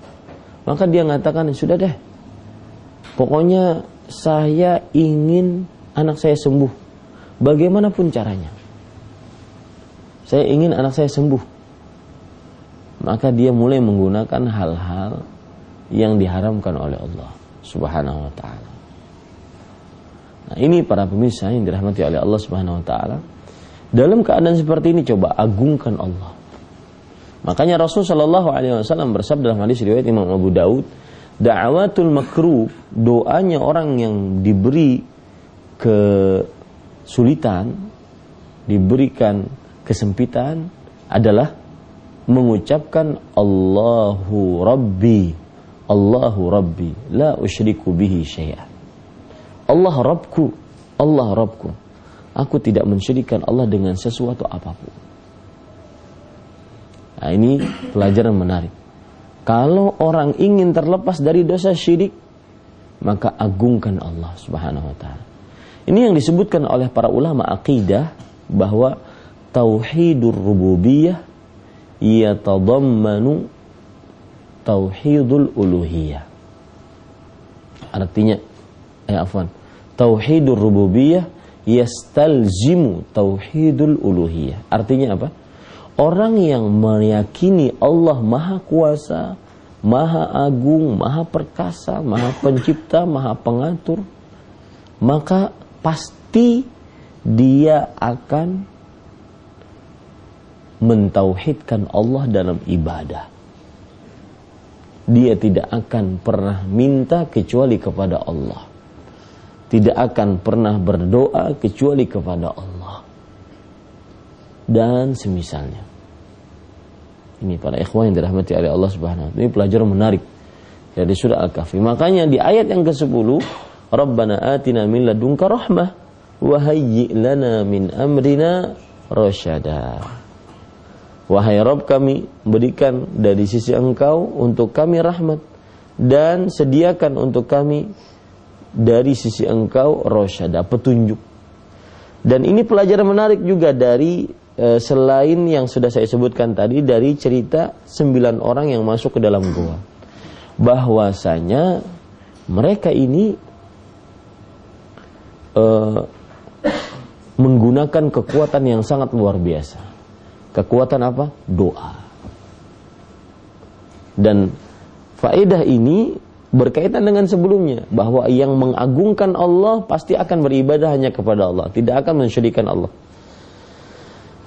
Maka dia mengatakan, "Sudah deh. Pokoknya saya ingin anak saya sembuh. Bagaimanapun caranya. Saya ingin anak saya sembuh. Maka dia mulai menggunakan hal-hal yang diharamkan oleh Allah Subhanahu wa taala. Nah, ini para pemirsa yang dirahmati oleh Allah Subhanahu wa taala. Dalam keadaan seperti ini coba agungkan Allah. Makanya Rasul Shallallahu alaihi wasallam bersabda dalam hadis riwayat Imam Abu Daud, da'watul makruh, doanya orang yang diberi kesulitan, diberikan kesempitan adalah mengucapkan Allahu Rabbi, Allahu Rabbi, la usyriku bihi syai'an. Allah Rabbku, Allah Rabbku. Aku tidak mensyirikan Allah dengan sesuatu apa pun. Nah, ini pelajaran menarik. Kalau orang ingin terlepas dari dosa syirik, maka agungkan Allah Subhanahu wa taala. Ini yang disebutkan oleh para ulama akidah bahwa tauhidur rububiyah yatadammanu tauhidul uluhiyah. Artinya eh afwan, tauhidur rububiyah yastalzimu tauhidul uluhiyah. Artinya apa? Orang yang meyakini Allah Maha Kuasa, Maha Agung, Maha Perkasa, Maha Pencipta, Maha Pengatur, maka pasti dia akan mentauhidkan Allah dalam ibadah. Dia tidak akan pernah minta kecuali kepada Allah. Tidak akan pernah berdoa kecuali kepada Allah. Dan semisalnya. Ini para ikhwan yang dirahmati oleh Allah Subhanahu wa taala. Ini pelajaran menarik dari surah Al-Kahfi. Makanya di ayat yang ke-10 Rabbana atina min ladunka rahmah wa hayyi lana min amrina rasyada. Wahai Rabb kami, berikan dari sisi Engkau untuk kami rahmat dan sediakan untuk kami dari sisi Engkau rasyada, petunjuk. Dan ini pelajaran menarik juga dari e, selain yang sudah saya sebutkan tadi dari cerita sembilan orang yang masuk ke dalam gua. Bahwasanya mereka ini uh, menggunakan kekuatan yang sangat luar biasa. Kekuatan apa? Doa. Dan faedah ini berkaitan dengan sebelumnya bahwa yang mengagungkan Allah pasti akan beribadah hanya kepada Allah, tidak akan mensyirikan Allah.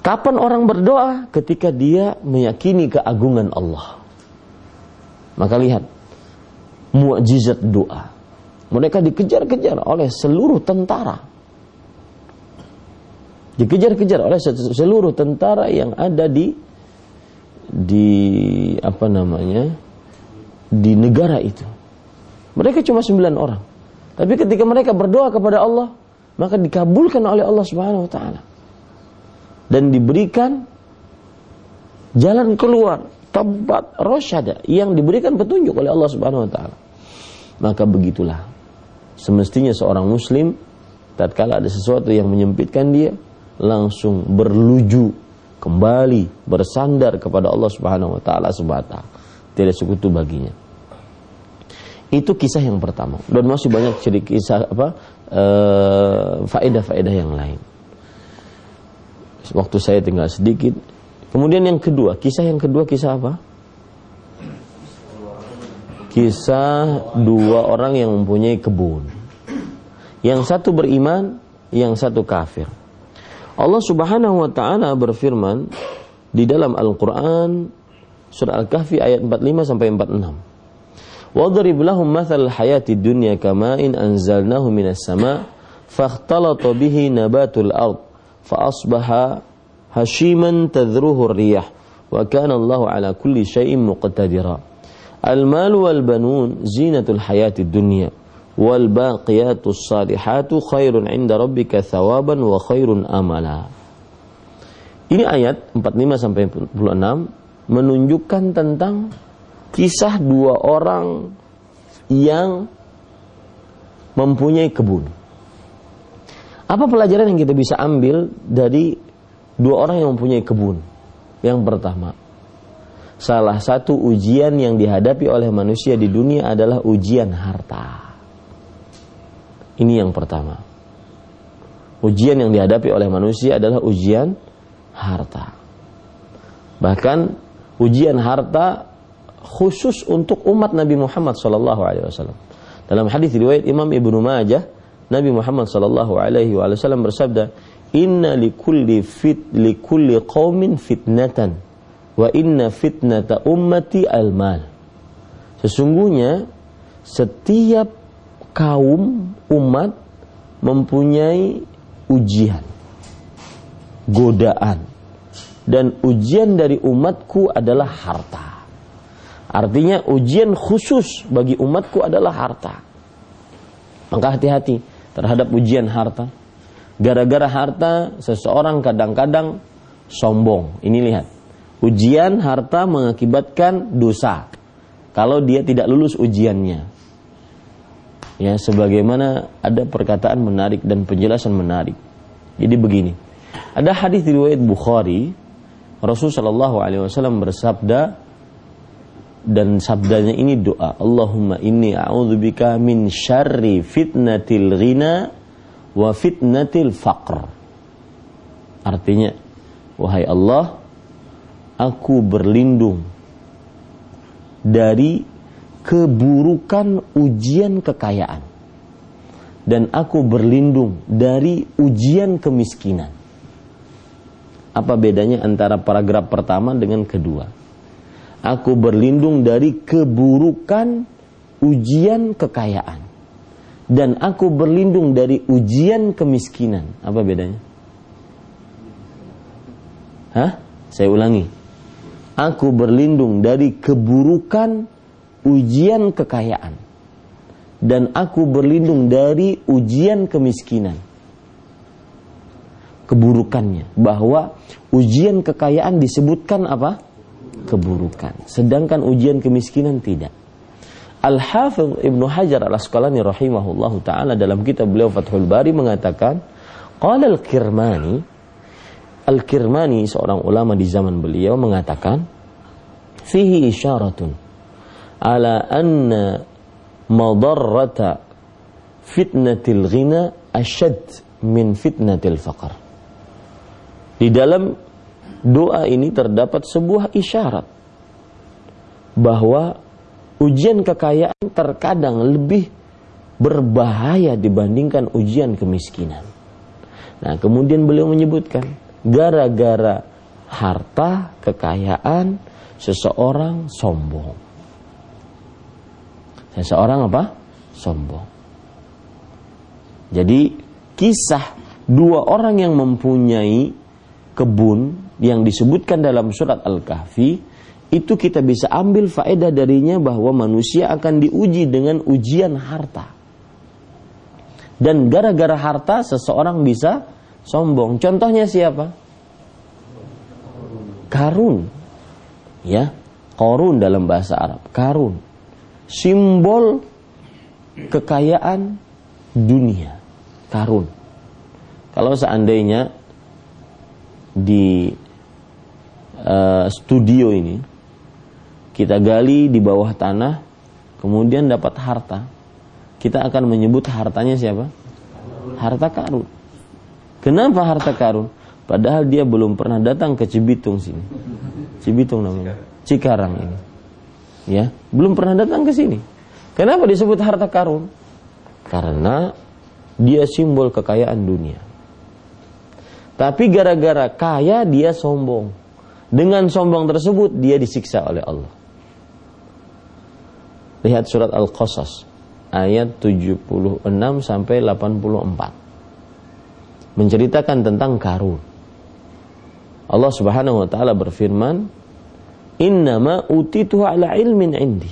Kapan orang berdoa? Ketika dia meyakini keagungan Allah. Maka lihat mukjizat doa. Mereka dikejar-kejar oleh seluruh tentara. Dikejar-kejar oleh seluruh tentara yang ada di di apa namanya? di negara itu. Mereka cuma sembilan orang. Tapi ketika mereka berdoa kepada Allah, maka dikabulkan oleh Allah Subhanahu wa taala. Dan diberikan jalan keluar, tempat rosyada yang diberikan petunjuk oleh Allah Subhanahu wa taala. Maka begitulah semestinya seorang muslim tatkala ada sesuatu yang menyempitkan dia langsung berluju kembali bersandar kepada Allah Subhanahu wa taala semata. Tidak sekutu baginya. Itu kisah yang pertama. Dan masih banyak cerita kisah apa uh, faedah-faedah yang lain. Waktu saya tinggal sedikit. Kemudian yang kedua kisah yang kedua kisah apa? Kisah dua orang yang mempunyai kebun. Yang satu beriman, yang satu kafir. Allah Subhanahu wa taala berfirman di dalam Al-Qur'an surah Al-Kahfi ayat 45 sampai 46. Wadrib lahum mathal hayati dunya kama'in anzalnahu minas sama' fakhtalata bihi nabatul ard fa asbaha hashiman tadhruhu riyah wa kana Allah ala kulli syai'in muqtadira. Al-mal wal banun zinatul hayati dunya wal baqiyatus salihatu khairun 'inda rabbika thawaban wa. Ini ayat 45 sampai 46 menunjukkan tentang kisah dua orang yang mempunyai kebun. Apa pelajaran yang kita bisa ambil dari dua orang yang mempunyai kebun? Yang pertama, salah satu ujian yang dihadapi oleh manusia di dunia adalah ujian harta. Ini yang pertama. Ujian yang dihadapi oleh manusia adalah ujian harta. Bahkan ujian harta khusus untuk umat Nabi Muhammad sallallahu alaihi wasallam. Dalam hadis riwayat Imam Ibnu Majah, Nabi Muhammad sallallahu alaihi wasallam bersabda, "Inna likulli fit likulli qaumin fitnatan wa inna fitnata ummati al-mal." Sesungguhnya setiap kaum umat mempunyai ujian, godaan, dan ujian dari umatku adalah harta. Artinya ujian khusus bagi umatku adalah harta. Maka hati-hati terhadap ujian harta. Gara-gara harta seseorang kadang-kadang sombong. Ini lihat. Ujian harta mengakibatkan dosa. Kalau dia tidak lulus ujiannya. Ya, sebagaimana ada perkataan menarik dan penjelasan menarik. Jadi begini. Ada hadis riwayat Bukhari Rasul Shallallahu Alaihi Wasallam bersabda dan sabdanya ini doa Allahumma inni a'udzubika min syarri fitnatil ghina wa fitnatil faqr artinya wahai Allah aku berlindung dari keburukan ujian kekayaan dan aku berlindung dari ujian kemiskinan apa bedanya antara paragraf pertama dengan kedua? Aku berlindung dari keburukan ujian kekayaan. Dan aku berlindung dari ujian kemiskinan. Apa bedanya? Hah? Saya ulangi. Aku berlindung dari keburukan ujian kekayaan. Dan aku berlindung dari ujian kemiskinan. Keburukannya. Bahwa ujian kekayaan disebutkan apa? Keburukan. Sedangkan ujian kemiskinan tidak. Al-Hafidh Ibnu Hajar Al-Asqalani rahimahullahu taala dalam kitab beliau Fathul Bari mengatakan qala Al-Kirmani Al-Kirmani seorang ulama di zaman beliau mengatakan fihi isyaratun ala anna madarrata fitnatil ghina ashad min fitnatil faqr di dalam doa ini terdapat sebuah isyarat bahwa ujian kekayaan terkadang lebih berbahaya dibandingkan ujian kemiskinan. Nah, kemudian beliau menyebutkan gara-gara harta, kekayaan, seseorang sombong. Seseorang apa? Sombong. Jadi kisah dua orang yang mempunyai kebun yang disebutkan dalam surat Al-Kahfi itu kita bisa ambil faedah darinya bahwa manusia akan diuji dengan ujian harta. Dan gara-gara harta seseorang bisa sombong. Contohnya siapa? Karun. Ya, korun dalam bahasa Arab. Karun. Simbol kekayaan dunia. Karun. Kalau seandainya di uh, studio ini kita gali di bawah tanah kemudian dapat harta kita akan menyebut hartanya siapa? Harta karun. Kenapa harta karun? Padahal dia belum pernah datang ke Cibitung sini. Cibitung namanya. Cikarang ini ya belum pernah datang ke sini kenapa disebut harta karun karena dia simbol kekayaan dunia tapi gara-gara kaya dia sombong. Dengan sombong tersebut dia disiksa oleh Allah. Lihat surat Al-Qasas ayat 76 sampai 84. Menceritakan tentang Karun. Allah Subhanahu wa taala berfirman, "Innama utitu ala ilmin indi."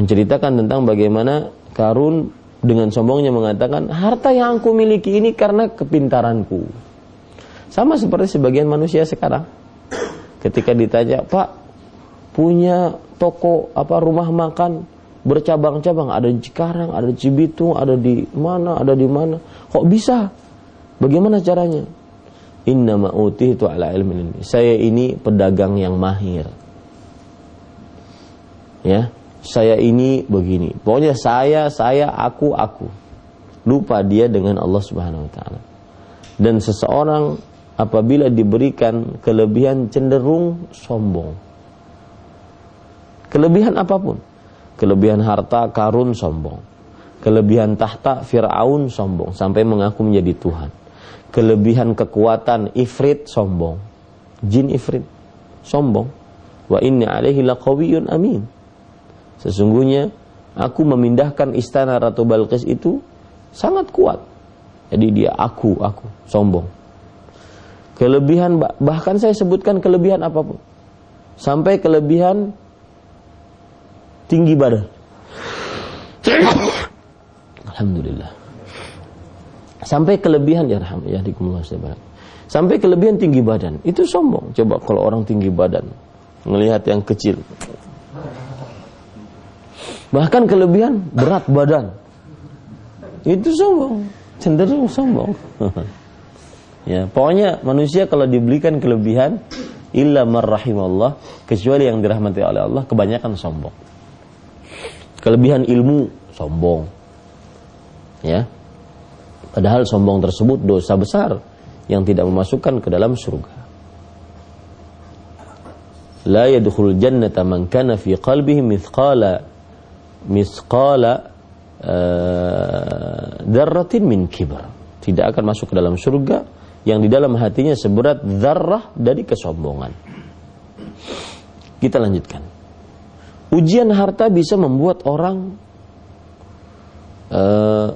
Menceritakan tentang bagaimana Karun dengan sombongnya mengatakan, "Harta yang aku miliki ini karena kepintaranku." Sama seperti sebagian manusia sekarang. Ketika ditanya, "Pak, punya toko apa rumah makan bercabang-cabang ada di Cikarang, ada di Cibitung, ada di mana, ada di mana. Kok bisa? Bagaimana caranya? Inna ma'uti itu ala ilmin ini. Saya ini pedagang yang mahir. Ya, saya ini begini. Pokoknya saya, saya, aku, aku. Lupa dia dengan Allah Subhanahu wa taala. Dan seseorang apabila diberikan kelebihan cenderung sombong Kelebihan apa pun. Kelebihan harta karun sombong. Kelebihan tahta Fir'aun sombong. Sampai mengaku menjadi Tuhan. Kelebihan kekuatan ifrit sombong. Jin ifrit sombong. Wa inni alaihi laqawiyun amin. Sesungguhnya aku memindahkan istana Ratu Balqis itu sangat kuat. Jadi dia aku, aku, sombong. Kelebihan bahkan saya sebutkan kelebihan apa pun. Sampai kelebihan tinggi badan. Alhamdulillah. Sampai kelebihan ya rahmat ya Sampai kelebihan tinggi badan itu sombong. Coba kalau orang tinggi badan melihat yang kecil. Bahkan kelebihan berat badan itu sombong, cenderung sombong. ya, pokoknya manusia kalau diberikan kelebihan illa marrahimallah kecuali yang dirahmati oleh Allah kebanyakan sombong. Kelebihan ilmu sombong. Ya. Padahal sombong tersebut dosa besar yang tidak memasukkan ke dalam surga. La yadkhul jannata man kana fi qalbihi mithqala mithqala uh, dzarratin min kibr. Tidak akan masuk ke dalam surga yang di dalam hatinya seberat zarrah dari kesombongan. Kita lanjutkan. Ujian harta bisa membuat orang uh,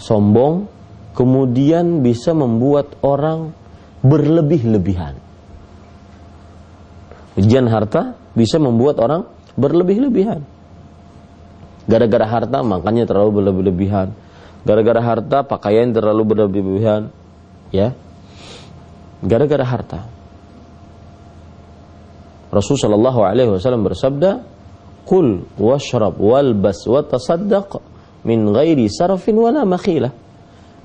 sombong, kemudian bisa membuat orang berlebih-lebihan. Ujian harta bisa membuat orang berlebih-lebihan. Gara-gara harta makanya terlalu berlebih-lebihan. Gara-gara harta pakaian terlalu berlebih-lebihan. Ya. Gara-gara harta. Rasul Shallallahu Alaihi Wasallam bersabda, "Kul washrab walbas wa tasaddaq min ghairi sarafin wala makhilah."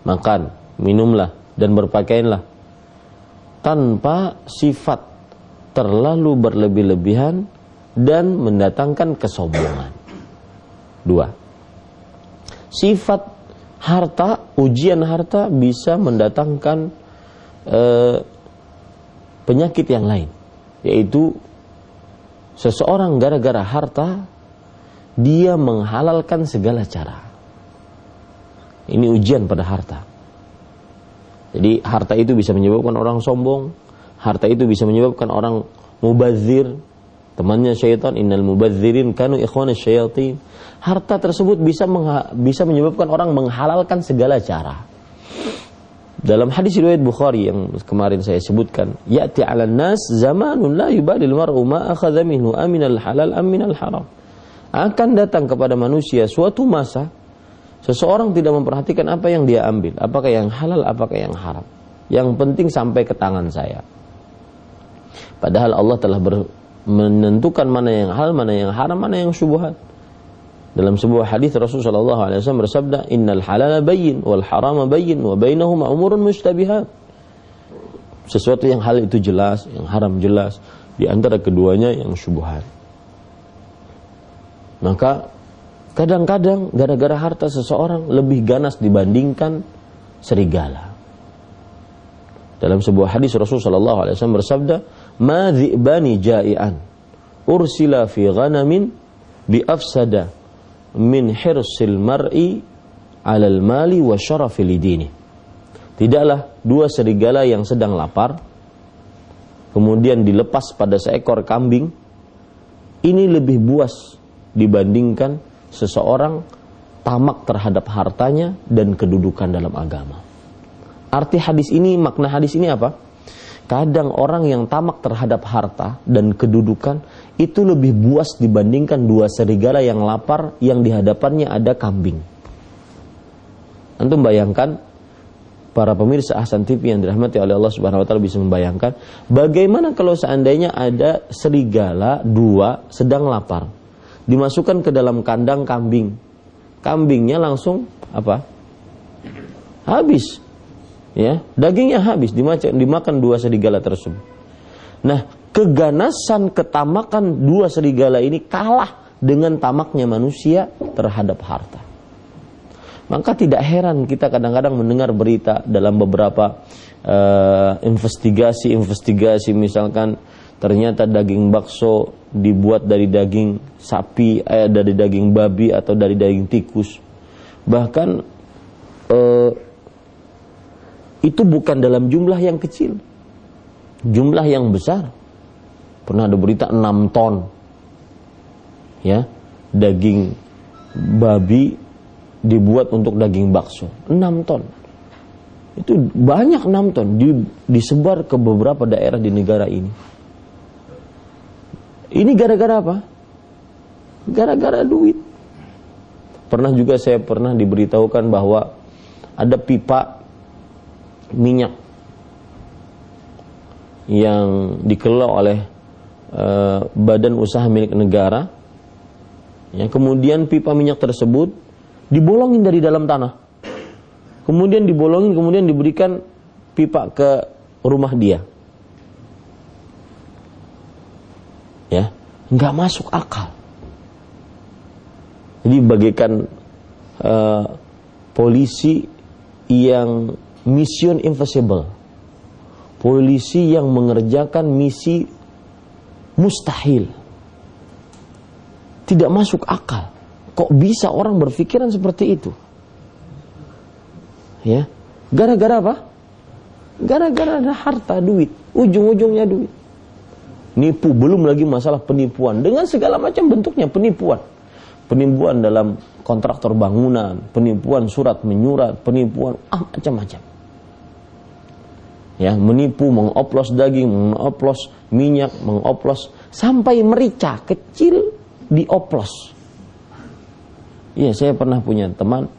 Makan, minumlah dan berpakaianlah tanpa sifat terlalu berlebih-lebihan dan mendatangkan kesombongan. Dua. Sifat harta, ujian harta bisa mendatangkan uh, penyakit yang lain, yaitu Seseorang gara-gara harta dia menghalalkan segala cara. Ini ujian pada harta. Jadi harta itu bisa menyebabkan orang sombong, harta itu bisa menyebabkan orang mubazir, temannya syaitan, innal mubazirin kanu ikhwana syaitin. Harta tersebut bisa bisa menyebabkan orang menghalalkan segala cara. Dalam hadis riwayat Bukhari yang kemarin saya sebutkan, ya'ti 'alan nas zamanun la yubadil mar'u ma akhadha minhu aminal halal aminal haram. Akan datang kepada manusia suatu masa seseorang tidak memperhatikan apa yang dia ambil, apakah yang halal, apakah yang haram. Yang penting sampai ke tangan saya. Padahal Allah telah ber, menentukan mana yang halal, mana yang haram, mana yang syubhat. Dalam sebuah hadis Rasulullah SAW bersabda, Innal halala bayin wal harama bayin wa bainahuma umurun mustabihat. Sesuatu yang hal itu jelas, yang haram jelas. Di antara keduanya yang syubhat. Maka kadang-kadang gara-gara harta seseorang lebih ganas dibandingkan serigala. Dalam sebuah hadis Rasulullah SAW bersabda, Ma dhi'bani ja'ian ursila fi ghanamin bi afsada min hirsil mar'i alal mali wa syarafi lidini. Tidaklah dua serigala yang sedang lapar kemudian dilepas pada seekor kambing, ini lebih buas dibandingkan seseorang tamak terhadap hartanya dan kedudukan dalam agama. Arti hadis ini, makna hadis ini apa? Kadang orang yang tamak terhadap harta dan kedudukan itu lebih buas dibandingkan dua serigala yang lapar yang di hadapannya ada kambing. Antum bayangkan para pemirsa Ahsan TV yang dirahmati oleh Allah Subhanahu wa taala bisa membayangkan bagaimana kalau seandainya ada serigala dua sedang lapar dimasukkan ke dalam kandang kambing. Kambingnya langsung apa? Habis. Ya, dagingnya habis dimakan, dimakan dua serigala tersebut. Nah, keganasan ketamakan dua serigala ini kalah dengan tamaknya manusia terhadap harta. Maka tidak heran kita kadang-kadang mendengar berita dalam beberapa investigasi-investigasi uh, misalkan ternyata daging bakso dibuat dari daging sapi, eh, dari daging babi atau dari daging tikus. Bahkan uh, itu bukan dalam jumlah yang kecil, jumlah yang besar. Pernah ada berita 6 ton ya daging babi dibuat untuk daging bakso. 6 ton. Itu banyak 6 ton. Di, disebar ke beberapa daerah di negara ini ini gara-gara apa gara-gara duit pernah juga saya pernah diberitahukan bahwa ada pipa minyak yang dikelola oleh uh, badan usaha milik negara ya kemudian pipa minyak tersebut dibolongin dari dalam tanah. Kemudian dibolongin, kemudian diberikan pipa ke rumah dia. Ya, nggak masuk akal. Jadi bagaikan uh, polisi yang mission impossible. Polisi yang mengerjakan misi mustahil. Tidak masuk akal. Kok bisa orang berpikiran seperti itu? Ya, gara-gara apa? Gara-gara ada harta, duit, ujung-ujungnya duit. Nipu, belum lagi masalah penipuan dengan segala macam bentuknya penipuan. Penipuan dalam kontraktor bangunan, penipuan surat menyurat, penipuan ah macam-macam. Ya, menipu, mengoplos daging, mengoplos minyak, mengoplos sampai merica kecil dioplos Iya, saya pernah punya teman,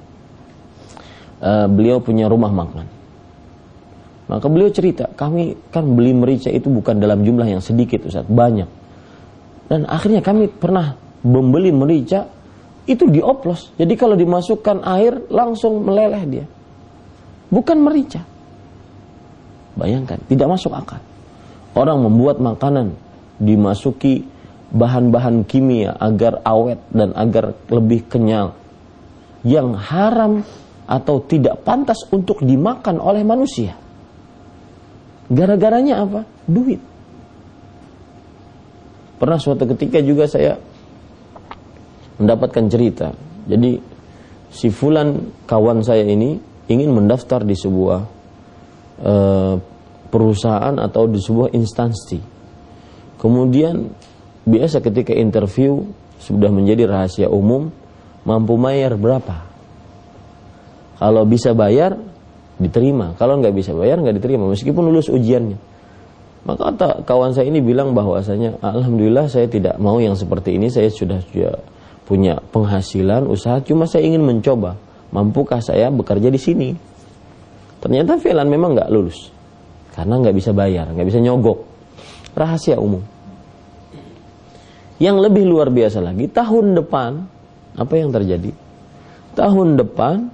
uh, beliau punya rumah makan. Maka beliau cerita, kami kan beli merica itu bukan dalam jumlah yang sedikit, Ustaz, banyak. Dan akhirnya kami pernah membeli merica itu dioplos. Jadi kalau dimasukkan air langsung meleleh dia. Bukan merica. Bayangkan, tidak masuk akal. Orang membuat makanan dimasuki bahan-bahan kimia agar awet dan agar lebih kenyal yang haram atau tidak pantas untuk dimakan oleh manusia. Gara-garanya apa? Duit. Pernah suatu ketika juga saya mendapatkan cerita. Jadi si fulan kawan saya ini ingin mendaftar di sebuah uh, perusahaan atau di sebuah instansi. Kemudian biasa ketika interview sudah menjadi rahasia umum mampu bayar berapa kalau bisa bayar diterima. Kalau nggak bisa bayar nggak diterima. Meskipun lulus ujiannya. Maka kawan saya ini bilang bahwasanya alhamdulillah saya tidak mau yang seperti ini. Saya sudah, sudah punya penghasilan usaha. Cuma saya ingin mencoba. Mampukah saya bekerja di sini? Ternyata Velan memang nggak lulus. Karena nggak bisa bayar nggak bisa nyogok. Rahasia umum. Yang lebih luar biasa lagi, tahun depan, apa yang terjadi? Tahun depan,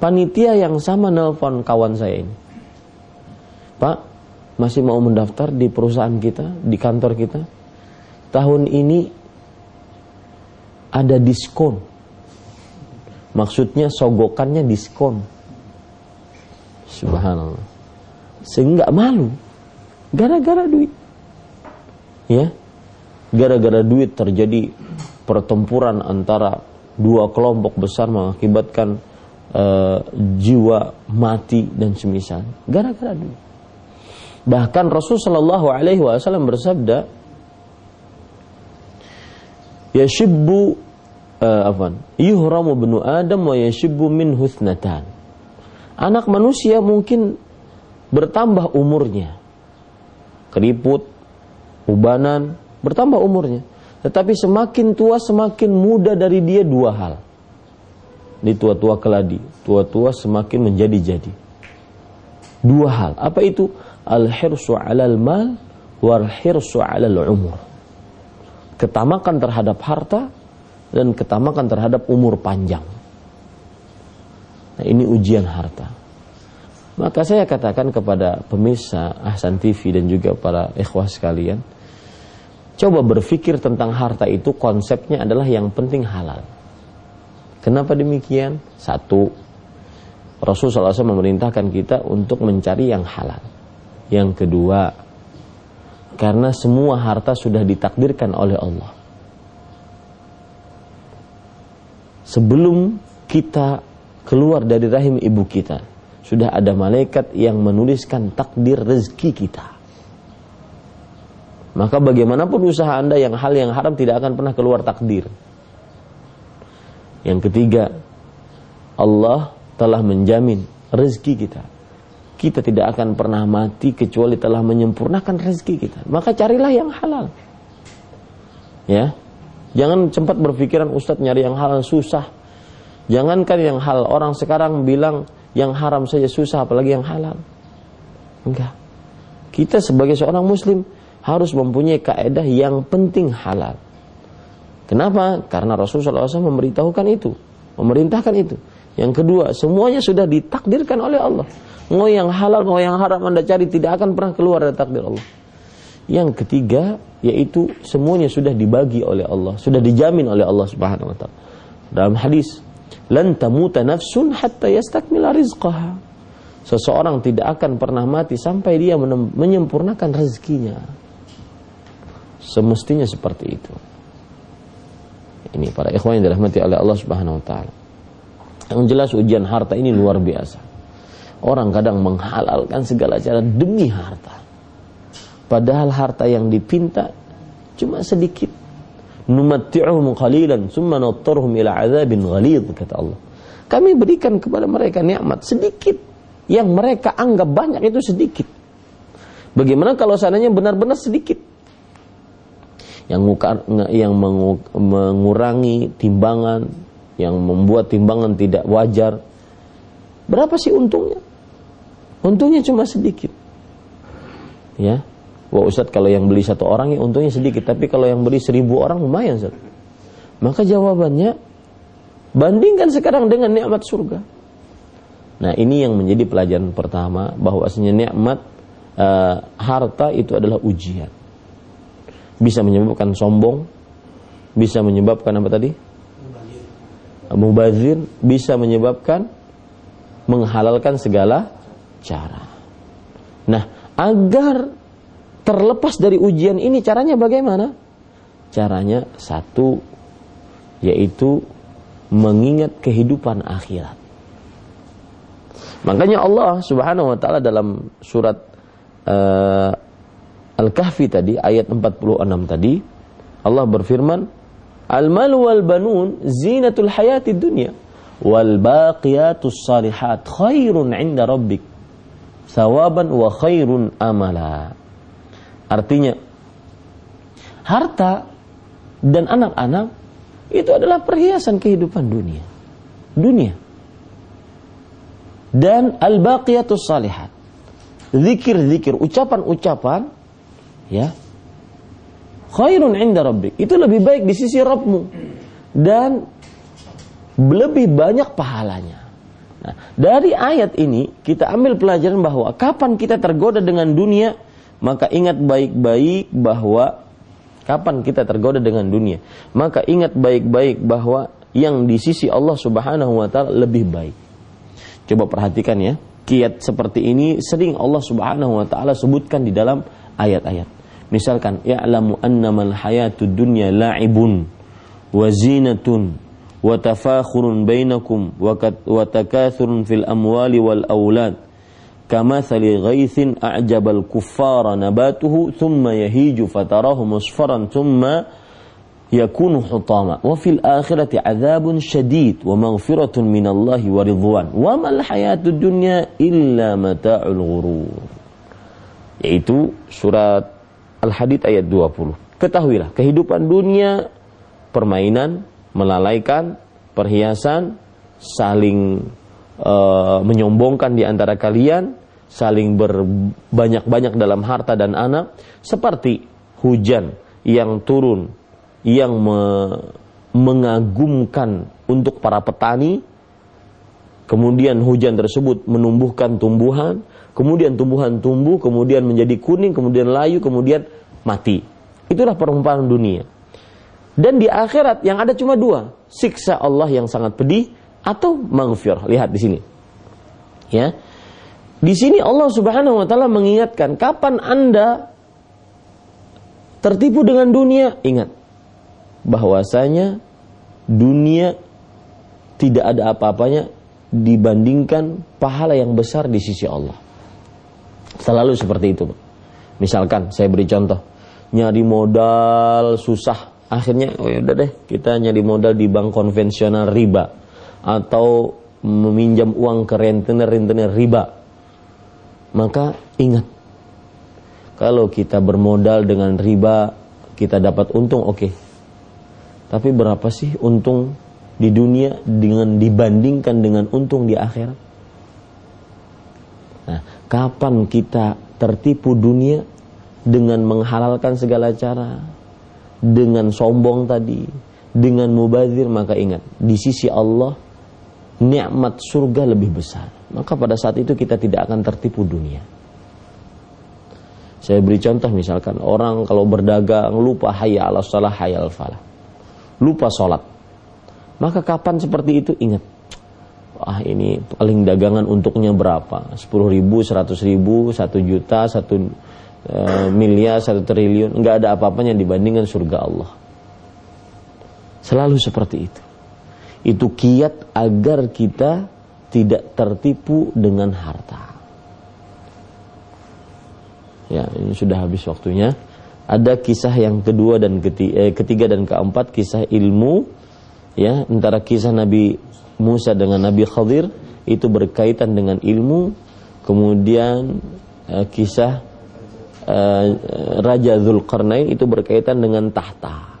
panitia yang sama nelpon kawan saya ini. Pak, masih mau mendaftar di perusahaan kita, di kantor kita? Tahun ini ada diskon. Maksudnya sogokannya diskon. Subhanallah. Sehingga malu. Gara-gara duit. Ya, gara-gara duit terjadi pertempuran antara dua kelompok besar mengakibatkan uh, jiwa mati dan semisal gara-gara duit Bahkan Rasul Shallallahu Alaihi Wasallam bersabda, "Yashibbu uh, apa? Yuhramu benu Adam wa yashibbu min husnatan." Anak manusia mungkin bertambah umurnya, keriput, ubanan, bertambah umurnya. Tetapi semakin tua semakin muda dari dia dua hal. Ini tua-tua keladi, tua-tua semakin menjadi-jadi. Dua hal. Apa itu? Al-hirsu 'alal mal wal hirsu 'alal umur. Ketamakan terhadap harta dan ketamakan terhadap umur panjang. Nah, ini ujian harta. Maka saya katakan kepada pemirsa Ahsan TV dan juga para ikhwah sekalian, Coba berpikir tentang harta itu konsepnya adalah yang penting halal. Kenapa demikian? Satu, Rasulullah SAW memerintahkan kita untuk mencari yang halal. Yang kedua, karena semua harta sudah ditakdirkan oleh Allah. Sebelum kita keluar dari rahim ibu kita, sudah ada malaikat yang menuliskan takdir rezeki kita. Maka bagaimanapun usaha Anda yang hal yang haram tidak akan pernah keluar takdir. Yang ketiga, Allah telah menjamin rezeki kita. Kita tidak akan pernah mati kecuali telah menyempurnakan rezeki kita. Maka carilah yang halal. Ya. Jangan cepat berpikiran Ustadz nyari yang halal susah. Jangankan yang halal, orang sekarang bilang yang haram saja susah apalagi yang halal. Enggak. Kita sebagai seorang muslim harus mempunyai kaedah yang penting halal. Kenapa? Karena Rasulullah SAW memberitahukan itu, memerintahkan itu. Yang kedua, semuanya sudah ditakdirkan oleh Allah. Mau yang halal, mau yang haram Anda cari tidak akan pernah keluar dari takdir Allah. Yang ketiga, yaitu semuanya sudah dibagi oleh Allah, sudah dijamin oleh Allah Subhanahu wa taala. Dalam hadis, "Lan tamuta nafsun hatta yastakmila rizqaha." Seseorang tidak akan pernah mati sampai dia menyempurnakan rezekinya. Semestinya seperti itu. Ini para ikhwan yang dirahmati oleh Allah Subhanahu wa taala. Yang jelas ujian harta ini luar biasa. Orang kadang menghalalkan segala cara demi harta. Padahal harta yang dipinta cuma sedikit. Numatti'uhum qalilan summa nattarhum ila adzabin ghalidh kata Allah. Kami berikan kepada mereka nikmat sedikit yang mereka anggap banyak itu sedikit. Bagaimana kalau sananya benar-benar sedikit? Yang yang mengurangi timbangan, yang membuat timbangan tidak wajar. Berapa sih untungnya? Untungnya cuma sedikit. Ya. Wah Ustaz kalau yang beli satu orang ya untungnya sedikit, tapi kalau yang beli seribu orang lumayan Ustaz. Maka jawabannya bandingkan sekarang dengan nikmat surga. Nah ini yang menjadi pelajaran pertama bahwasanya nikmat uh, harta itu adalah ujian bisa menyebabkan sombong, bisa menyebabkan apa tadi? Mubazir, bisa menyebabkan menghalalkan segala cara. Nah, agar terlepas dari ujian ini caranya bagaimana? Caranya satu yaitu mengingat kehidupan akhirat. Makanya Allah Subhanahu wa taala dalam surat uh, Al-Kahfi tadi ayat 46 tadi Allah berfirman Al-mal wal banun zinatul hayati dunya wal baqiyatus salihat khairun 'inda rabbik sawaban wa khairun amala. Artinya harta dan anak-anak itu adalah perhiasan kehidupan dunia. Dunia. Dan al-baqiyatus salihat. Zikir-zikir, ucapan-ucapan ya. Khairun inda rabbik itu lebih baik di sisi Rabbmu. Dan lebih banyak pahalanya. Nah, dari ayat ini kita ambil pelajaran bahwa kapan kita tergoda dengan dunia maka ingat baik-baik bahwa kapan kita tergoda dengan dunia maka ingat baik-baik bahwa yang di sisi Allah Subhanahu wa taala lebih baik. Coba perhatikan ya kiat seperti ini sering Allah Subhanahu wa taala sebutkan di dalam ayat-ayat Misalkan ya'lamu annamal hayatud dunya la'ibun wa zinatun wa tafakhurun bainakum wa takathurun fil amwali wal aulad kamathali ghaithin a'jabal kuffara nabatuhu thumma yahiju fatarahu musfaran thumma yakunu hutama wa fil akhirati adzabun syadid wa maghfiratun minallahi wa ridwan wa mal hayatud dunya illa mata'ul ghurur yaitu surat Al-Hadid ayat 20 ketahuilah kehidupan dunia permainan melalaikan perhiasan saling uh, menyombongkan di antara kalian saling berbanyak-banyak dalam harta dan anak seperti hujan yang turun yang me mengagumkan untuk para petani kemudian hujan tersebut menumbuhkan tumbuhan kemudian tumbuhan tumbuh kemudian menjadi kuning kemudian layu kemudian mati. Itulah perumpamaan dunia. Dan di akhirat yang ada cuma dua siksa Allah yang sangat pedih atau maghfir. Lihat di sini. Ya. Di sini Allah Subhanahu wa taala mengingatkan kapan Anda tertipu dengan dunia ingat. Bahwasanya dunia tidak ada apa-apanya dibandingkan pahala yang besar di sisi Allah. Selalu seperti itu. Misalkan saya beri contoh, nyari modal susah, akhirnya oh ya udah deh kita nyari modal di bank konvensional riba atau meminjam uang ke rentenir-rentenir riba. Maka ingat, kalau kita bermodal dengan riba, kita dapat untung, oke. Okay tapi berapa sih untung di dunia dengan dibandingkan dengan untung di akhirat? Kapan kita tertipu dunia dengan menghalalkan segala cara, dengan sombong tadi, dengan mubazir maka ingat di sisi Allah nikmat surga lebih besar. Maka pada saat itu kita tidak akan tertipu dunia. Saya beri contoh misalkan orang kalau berdagang lupa hayya ala salah hayya al falah lupa sholat. Maka kapan seperti itu ingat, ah ini paling dagangan untuknya berapa? 10 ribu, 100 ribu, 1 juta, 1 e, miliar, 1 triliun. Enggak ada apa-apanya dibandingkan surga Allah. Selalu seperti itu. Itu kiat agar kita tidak tertipu dengan harta. Ya, ini sudah habis waktunya ada kisah yang kedua dan ketiga, eh, ketiga dan keempat kisah ilmu ya antara kisah Nabi Musa dengan Nabi Khadir itu berkaitan dengan ilmu kemudian eh, kisah eh, Raja Zulkarnain itu berkaitan dengan tahta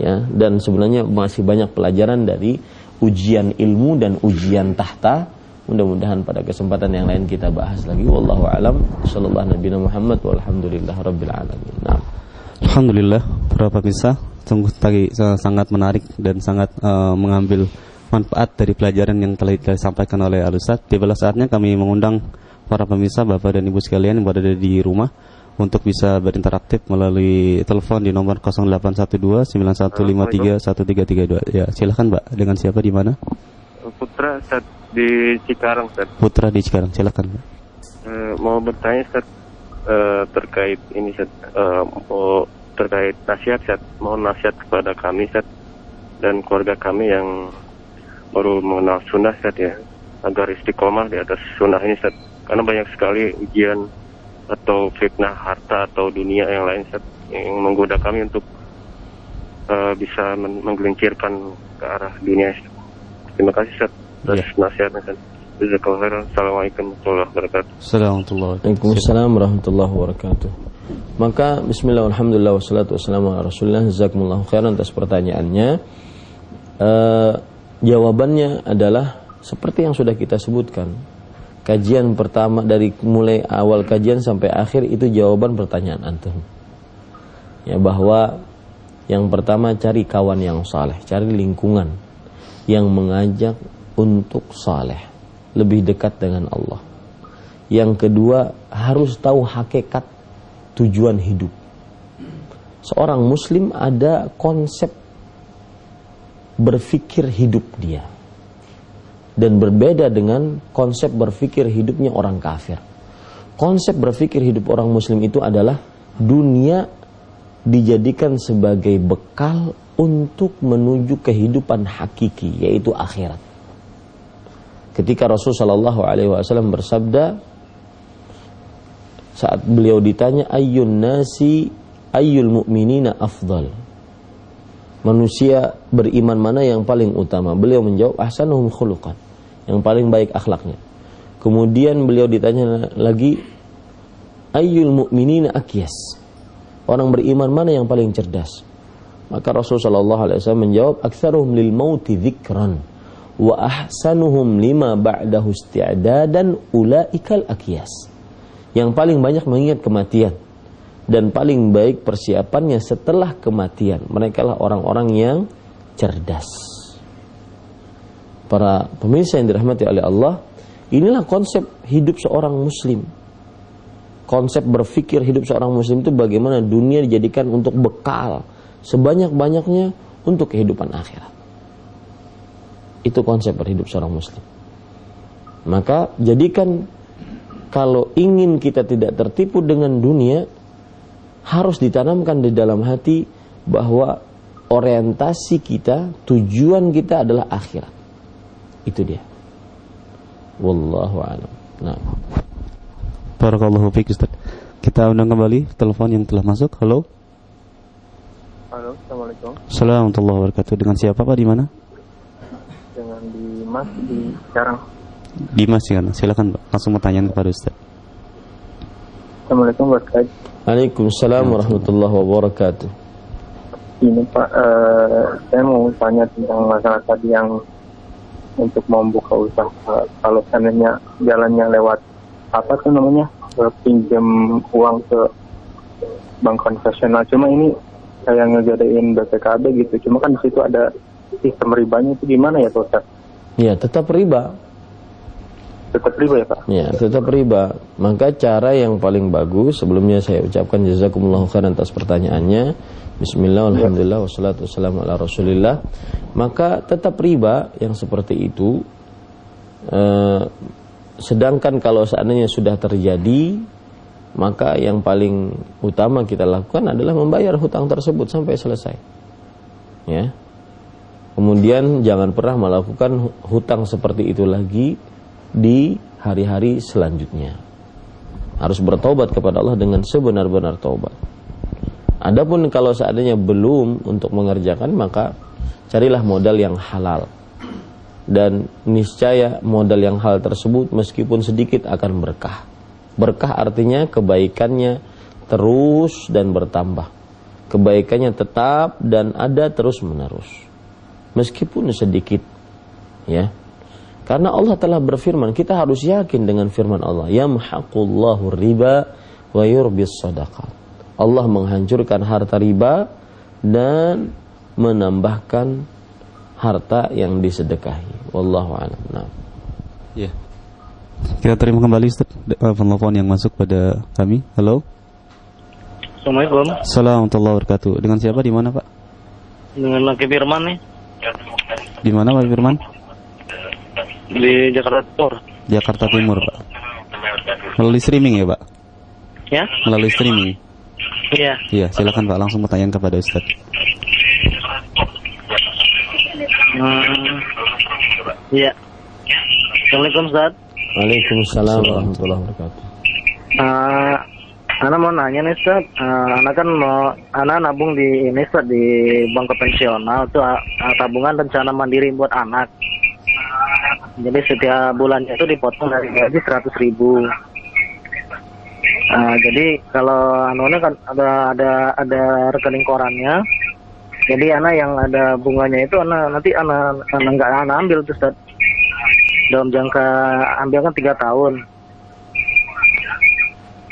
ya dan sebenarnya masih banyak pelajaran dari ujian ilmu dan ujian tahta Mudah-mudahan pada kesempatan yang lain kita bahas lagi. Wallahu alam. Sallallahu Nabi Muhammad walhamdulillah rabbil alamin. Nah. Alhamdulillah para pemirsa sungguh tadi sangat menarik dan sangat uh, mengambil manfaat dari pelajaran yang telah disampaikan oleh Alusat. Tiba saatnya kami mengundang para pemirsa, Bapak dan Ibu sekalian yang berada di rumah untuk bisa berinteraktif melalui telepon di nomor 0812 9153 1332. Ya, silahkan Mbak. Dengan siapa di mana? Putra Ustaz di Cikarang Ustaz. Putra di Cikarang, silakan. Uh, mau bertanya Ustaz uh, terkait ini Ustaz, uh, mau terkait nasihat Ustaz. Mohon nasihat kepada kami Ustaz dan keluarga kami yang baru mengenal sunnah Ustaz ya agar istiqomah di atas sunnah ini Ustaz. Karena banyak sekali ujian atau fitnah harta atau dunia yang lain Ustaz yang menggoda kami untuk uh, bisa menggelincirkan ke arah dunia. Terima kasih Ustaz atas ya. nasihatnya kan. Assalamualaikum warahmatullahi wabarakatuh. Waalaikumsalam warahmatullahi wabarakatuh. Maka bismillah alhamdulillah wassalatu wassalamu ala rasulillah jazakumullahu khairan atas pertanyaannya. Uh, jawabannya adalah seperti yang sudah kita sebutkan. Kajian pertama dari mulai awal kajian sampai akhir itu jawaban pertanyaan antum. Ya bahwa yang pertama cari kawan yang saleh, cari lingkungan yang mengajak untuk saleh, lebih dekat dengan Allah. Yang kedua, harus tahu hakikat tujuan hidup. Seorang muslim ada konsep berpikir hidup dia. Dan berbeda dengan konsep berpikir hidupnya orang kafir. Konsep berpikir hidup orang muslim itu adalah dunia dijadikan sebagai bekal untuk menuju kehidupan hakiki yaitu akhirat. Ketika Rasul Shallallahu Alaihi Wasallam bersabda, saat beliau ditanya ayyun nasi ayyul mu'minina afdal. Manusia beriman mana yang paling utama? Beliau menjawab ahsanuhum khuluqan. Yang paling baik akhlaknya. Kemudian beliau ditanya lagi ayyul mu'minina akyas. Orang beriman mana yang paling cerdas? Maka Rasulullah SAW menjawab aktsaruhum lil mauti dzikran wa ahsanuhum lima ba'dahu isti'dadan ulaikal akyas yang paling banyak mengingat kematian dan paling baik persiapannya setelah kematian. Mereka lah orang-orang yang cerdas. Para pemirsa yang dirahmati oleh Allah, inilah konsep hidup seorang muslim. Konsep berpikir hidup seorang muslim itu bagaimana dunia dijadikan untuk bekal sebanyak-banyaknya untuk kehidupan akhirat. Itu konsep berhidup seorang muslim. Maka jadikan kalau ingin kita tidak tertipu dengan dunia, harus ditanamkan di dalam hati bahwa orientasi kita, tujuan kita adalah akhirat. Itu dia. Wallahu a'lam. Nah. Barakallahu fiik Ustaz. Kita undang kembali telepon yang telah masuk. Halo. Halo, Assalamualaikum. Assalamualaikum warahmatullahi wabarakatuh. Dengan siapa Pak di mana? Dengan Dimas di Sekarang. Dimas ya kan. Silakan Pak. Langsung pertanyaan kepada Ustaz. Assalamualaikum warahmatullahi Waalaikumsalam warahmatullahi wabarakatuh. Ini Pak, eh, saya mau tanya tentang masalah tadi yang untuk membuka usaha. Kalau seandainya jalannya lewat apa tuh namanya eh, pinjam uang ke bank konvensional. Cuma ini saya ngegadein BPKB gitu. Cuma kan di situ ada sistem ribanya itu gimana ya Pak Ustaz? Ya, tetap riba. Tetap riba ya Pak? Ya, tetap riba. Maka cara yang paling bagus sebelumnya saya ucapkan jazakumullah khairan atas pertanyaannya. Bismillah, alhamdulillah, wassalatu wassalamu ala rasulillah. Maka tetap riba yang seperti itu. Eh, sedangkan kalau seandainya sudah terjadi, maka yang paling utama kita lakukan adalah membayar hutang tersebut sampai selesai. Ya. Kemudian jangan pernah melakukan hutang seperti itu lagi di hari-hari selanjutnya. Harus bertobat kepada Allah dengan sebenar-benar taubat. Adapun kalau seandainya belum untuk mengerjakan maka carilah modal yang halal. Dan niscaya modal yang halal tersebut meskipun sedikit akan berkah. Berkah artinya kebaikannya terus dan bertambah. Kebaikannya tetap dan ada terus menerus. Meskipun sedikit. Ya. Karena Allah telah berfirman, kita harus yakin dengan firman Allah, yamhaqullahu riba wa yurbis sadaqat. Allah menghancurkan harta riba dan menambahkan harta yang disedekahi. Wallahu a'lam. Nah. Ya. Kita terima kembali telepon yang masuk pada kami. Halo. Assalamualaikum. Assalamualaikum warahmatullahi wabarakatuh. Dengan siapa di mana Pak? Dengan Laki Firman nih. Di mana Pak Firman? Di Jakarta Timur. Jakarta Timur Pak. Melalui streaming ya Pak? Ya? Melalui streaming. Iya. Iya, silakan Pak langsung pertanyaan kepada Ustaz. Hmm. Iya. Assalamualaikum Ustaz. Waalaikumsalam warahmatullahi wabarakatuh. Uh, Ana mau nanya nih Ustaz, uh, Ana kan mau Ana nabung di ini Ustaz di bank konvensional tuh uh, tabungan rencana mandiri buat anak. Jadi setiap bulannya itu dipotong dari gaji 100 ribu. Uh, jadi kalau anunya kan ada ada ada rekening korannya. Jadi anak yang ada bunganya itu anak nanti anak anak nggak anak ambil tuh Ustaz. Dalam jangka ambil kan tiga tahun.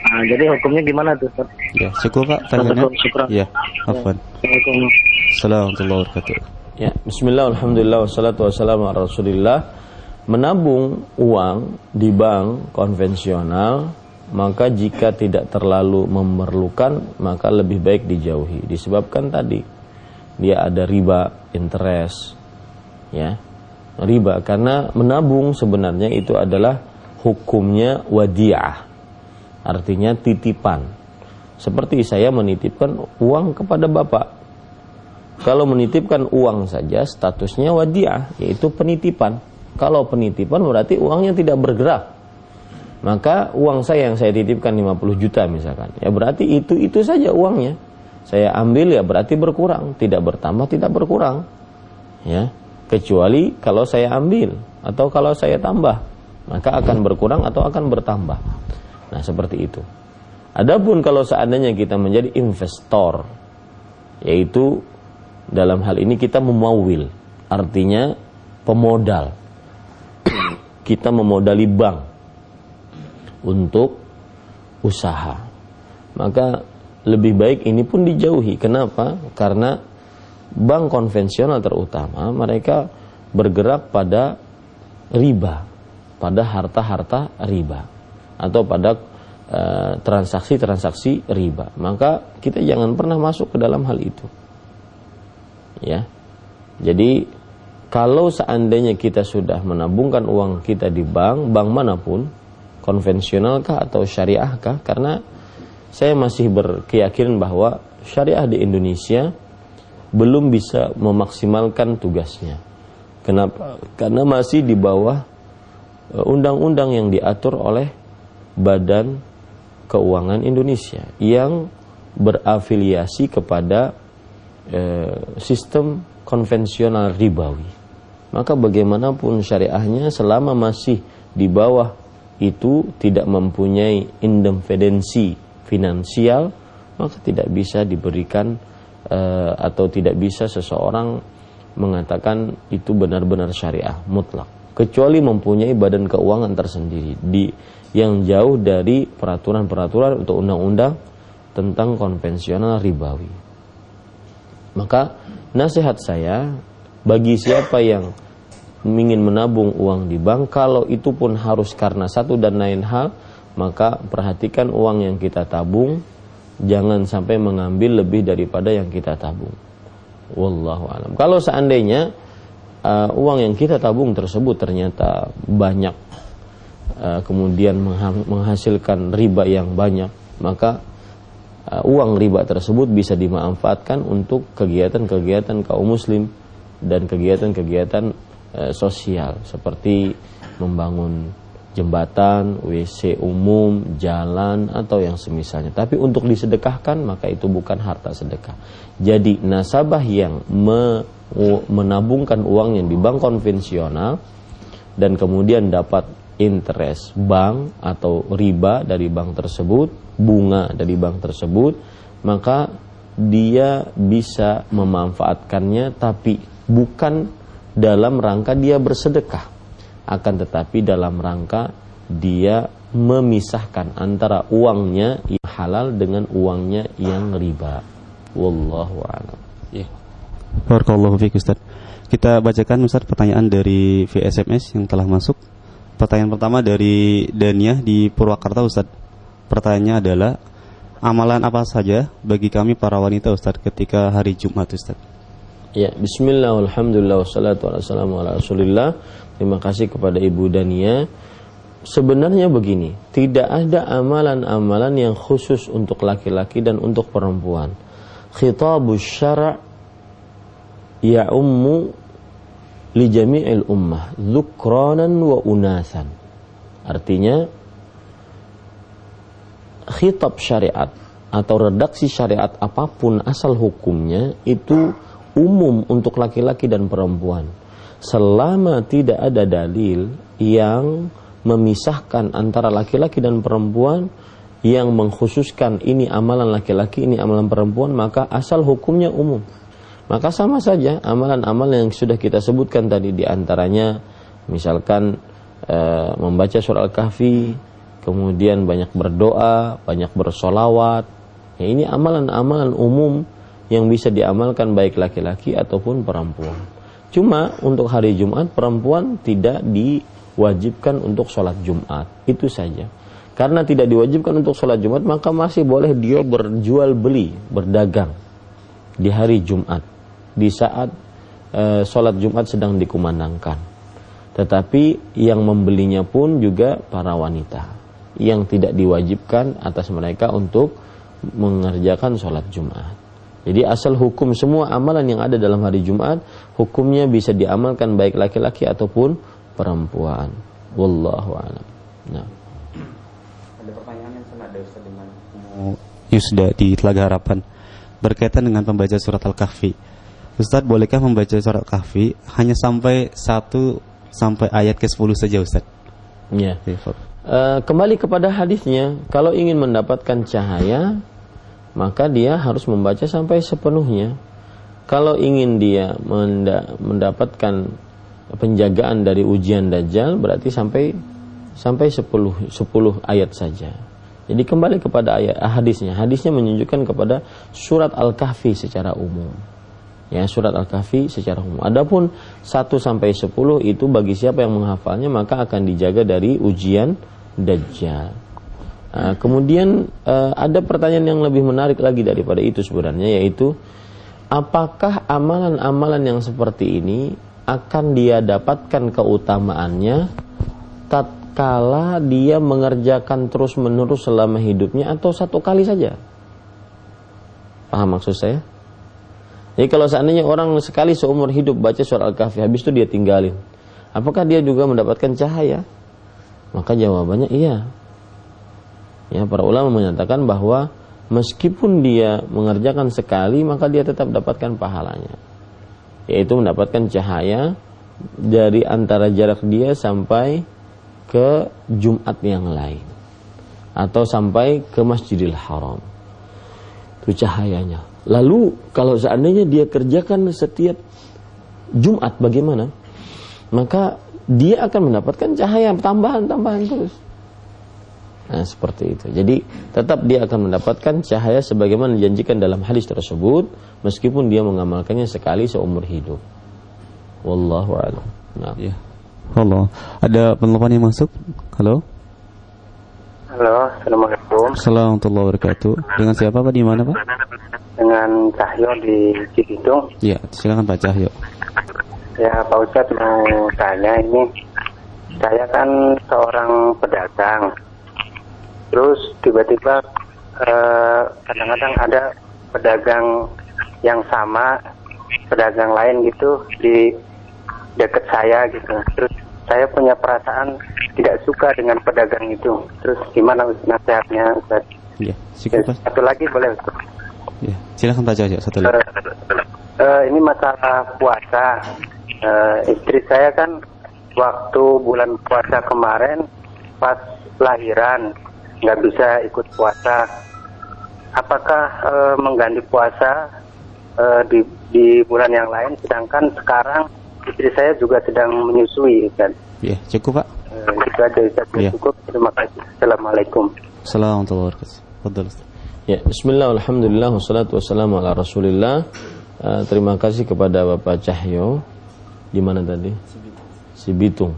Nah, jadi hukumnya gimana tuh Ustaz? Ya, cukup Pak. Syukur, syukur. Ya, afwan. Assalamualaikum. Assalamualaikum warahmatullahi wabarakatuh. Ya, bismillah, alhamdulillah, wassalatu wassalamu ala rasulillah. Menabung uang di bank konvensional, maka jika tidak terlalu memerlukan, maka lebih baik dijauhi. Disebabkan tadi, dia ada riba, interest, ya, riba. Karena menabung sebenarnya itu adalah hukumnya wadiah, artinya titipan. Seperti saya menitipkan uang kepada bapak, kalau menitipkan uang saja statusnya wadiah, yaitu penitipan. Kalau penitipan berarti uangnya tidak bergerak. maka uang saya yang saya titipkan 50 juta misalkan, ya berarti itu itu saja uangnya. Saya ambil ya berarti berkurang, tidak bertambah, tidak berkurang. Ya, kecuali kalau saya ambil atau kalau saya tambah, maka akan berkurang atau akan bertambah. Nah, seperti itu. Adapun kalau seandainya kita menjadi investor, yaitu dalam hal ini kita memawil, artinya pemodal. kita memodali bank untuk usaha. Maka lebih baik ini pun dijauhi. Kenapa? Karena bank konvensional terutama mereka bergerak pada riba, pada harta-harta riba atau pada eh, transaksi-transaksi uh, riba. Maka kita jangan pernah masuk ke dalam hal itu. Ya. Jadi kalau seandainya kita sudah menabungkan uang kita di bank, bank mana pun, konvensionalkah atau syariahkah? Karena saya masih berkeyakinan bahwa syariah di Indonesia belum bisa memaksimalkan tugasnya. Kenapa? Karena masih di bawah e, undang-undang yang diatur oleh Badan Keuangan Indonesia yang berafiliasi kepada sistem konvensional ribawi. Maka bagaimanapun syariahnya selama masih di bawah itu tidak mempunyai independensi finansial, maka tidak bisa diberikan uh, atau tidak bisa seseorang mengatakan itu benar-benar syariah mutlak kecuali mempunyai badan keuangan tersendiri di yang jauh dari peraturan-peraturan atau undang-undang tentang konvensional ribawi. Maka nasihat saya bagi siapa yang ingin menabung uang di bank kalau itu pun harus karena satu dan lain hal maka perhatikan uang yang kita tabung jangan sampai mengambil lebih daripada yang kita tabung. Wallahu alam. Kalau seandainya uh, uang yang kita tabung tersebut ternyata banyak uh, kemudian menghasilkan riba yang banyak maka uh, uang riba tersebut bisa dimanfaatkan untuk kegiatan-kegiatan kaum muslim dan kegiatan-kegiatan uh, sosial seperti membangun jembatan, WC umum, jalan atau yang semisalnya. Tapi untuk disedekahkan maka itu bukan harta sedekah. Jadi nasabah yang me, menabungkan uang yang di bank konvensional dan kemudian dapat interest bank atau riba dari bank tersebut, bunga dari bank tersebut, maka dia bisa memanfaatkannya tapi bukan dalam rangka dia bersedekah akan tetapi dalam rangka dia memisahkan antara uangnya yang halal dengan uangnya yang riba. Wallahu a'lam. Ya. Barakallahu fiik Ustaz. Kita bacakan Ustaz pertanyaan dari VSMS yang telah masuk. Pertanyaan pertama dari Dania di Purwakarta Ustaz. Pertanyaannya adalah amalan apa saja bagi kami para wanita Ustaz ketika hari Jumat Ustaz? Ya, bismillah, alhamdulillah, wassalatu wassalamu Terima kasih kepada Ibu Dania. Sebenarnya begini, tidak ada amalan-amalan yang khusus untuk laki-laki dan untuk perempuan. Khitabus syara' ya'ummu li jami'il ummah, dhukranan wa unasan. Artinya khitab syariat atau redaksi syariat apa pun asal hukumnya itu umum untuk laki-laki dan perempuan selama tidak ada dalil yang memisahkan antara laki-laki dan perempuan yang mengkhususkan ini amalan laki-laki, ini amalan perempuan, maka asal hukumnya umum. Maka sama saja amalan-amalan yang sudah kita sebutkan tadi di antaranya misalkan e, membaca surah Al-Kahfi, kemudian banyak berdoa, banyak bersolawat. Ya, ini amalan-amalan umum yang bisa diamalkan baik laki-laki ataupun perempuan. Cuma untuk hari Jumat perempuan tidak diwajibkan untuk sholat Jumat. Itu saja. Karena tidak diwajibkan untuk sholat Jumat maka masih boleh dia berjual beli, berdagang di hari Jumat. Di saat e, sholat Jumat sedang dikumandangkan. Tetapi yang membelinya pun juga para wanita yang tidak diwajibkan atas mereka untuk mengerjakan sholat Jumat. Jadi asal hukum semua amalan yang ada dalam hari Jumat hukumnya bisa diamalkan baik laki-laki ataupun perempuan. Wallahu a'lam. Nah. kan ada Ustaz dengan Yusda di Telaga Harapan berkaitan dengan pembaca surat Al-Kahfi. Ustaz, bolehkah membaca surat Al-Kahfi hanya sampai satu sampai ayat ke-10 saja Ustaz? Ya. Uh, kembali kepada hadisnya, kalau ingin mendapatkan cahaya, maka dia harus membaca sampai sepenuhnya. Kalau ingin dia mendapatkan penjagaan dari ujian dajjal, berarti sampai sampai 10 10 ayat saja. Jadi kembali kepada ayat hadisnya. Hadisnya menunjukkan kepada surat Al-Kahfi secara umum. Ya, surat Al-Kahfi secara umum. Adapun 1 sampai 10 itu bagi siapa yang menghafalnya maka akan dijaga dari ujian dajjal. Nah, kemudian uh, ada pertanyaan yang lebih menarik lagi daripada itu sebenarnya yaitu apakah amalan-amalan yang seperti ini akan dia dapatkan keutamaannya kala dia mengerjakan terus-menerus selama hidupnya atau satu kali saja. Paham maksud saya? Jadi kalau seandainya orang sekali seumur hidup baca surat Al-Kahfi, habis itu dia tinggalin. Apakah dia juga mendapatkan cahaya? Maka jawabannya iya. Ya, para ulama menyatakan bahwa meskipun dia mengerjakan sekali, maka dia tetap dapatkan pahalanya. Yaitu mendapatkan cahaya dari antara jarak dia sampai ke Jumat yang lain atau sampai ke Masjidil Haram. Itu cahayanya. Lalu kalau seandainya dia kerjakan setiap Jumat bagaimana? Maka dia akan mendapatkan cahaya tambahan-tambahan terus. Nah, seperti itu. Jadi, tetap dia akan mendapatkan cahaya sebagaimana dijanjikan dalam hadis tersebut meskipun dia mengamalkannya sekali seumur hidup. Wallahu a'lam. Nah. Ya. Halo, ada penelpon yang masuk? Halo. Halo, assalamualaikum. Assalamualaikum warahmatullahi wabarakatuh. Dengan siapa pak? Di mana pak? Dengan Cahyo di Cibitung. Iya, silakan Pak Cahyo. Ya Pak Ustadz mau tanya ini, saya kan seorang pedagang. Terus tiba-tiba eh, kadang-kadang eh, ada pedagang yang sama pedagang lain gitu di deket saya gitu. Terus saya punya perasaan tidak suka dengan pedagang itu. Terus gimana nasihatnya Ustaz? Iya, cukup, Satu lagi boleh Ustaz? Ya, silakan baca aja satu lagi. Uh, uh, ini masalah puasa. Uh, istri saya kan waktu bulan puasa kemarin pas lahiran nggak bisa ikut puasa. Apakah uh, mengganti puasa uh, di di bulan yang lain? Sedangkan sekarang istri saya juga sedang menyusui kan. Iya, cukup Pak. Eh, itu aja Ustaz. Ya. Cukup. Terima kasih. Assalamualaikum. Assalamualaikum warahmatullahi wabarakatuh. Ya, bismillah, alhamdulillah, wassalatu wassalamu ala rasulillah. Uh, terima kasih kepada Bapak Cahyo. Di mana tadi? Si Bitung.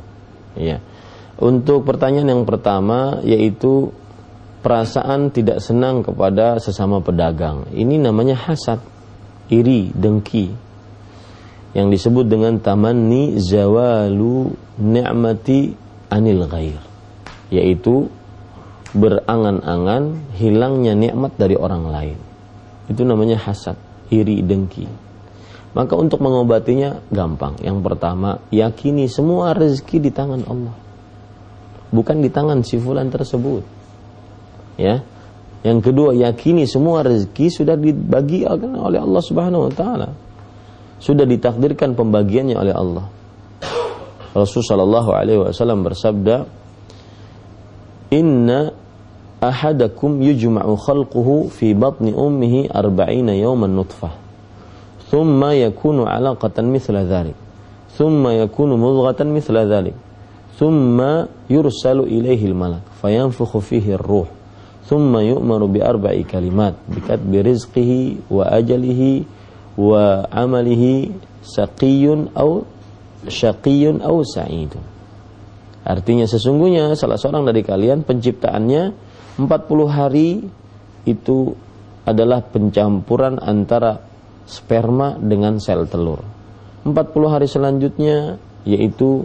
Ya. Untuk pertanyaan yang pertama yaitu perasaan tidak senang kepada sesama pedagang. Ini namanya hasad, iri, dengki yang disebut dengan tamanni zawalu ni'mati anil ghair yaitu berangan-angan hilangnya nikmat dari orang lain. Itu namanya hasad iri dengki. Maka untuk mengobatinya gampang. Yang pertama yakini semua rezeki di tangan Allah. Bukan di tangan si fulan tersebut. Ya. Yang kedua yakini semua rezeki sudah dibagi oleh Allah Subhanahu wa taala sudah ditakdirkan pembagiannya oleh Allah. Rasul sallallahu alaihi wasallam bersabda, "Inna ahadakum yujma'u khalquhu fi batni ummihi arba'ina yawman nutfah. Thumma yakunu 'alaqatan mithla dhalik. Thumma yakunu mudghatan mithla dhalik. Thumma yursalu ilaihi al-malak fayanfukhu fihi ar-ruh. Thumma yu'maru bi arba'i kalimat bi katbi rizqihi wa ajalihi wa amalihi saqiyun au syaqiyun au sa'idun. Artinya sesungguhnya salah seorang dari kalian penciptaannya 40 hari itu adalah pencampuran antara sperma dengan sel telur. 40 hari selanjutnya yaitu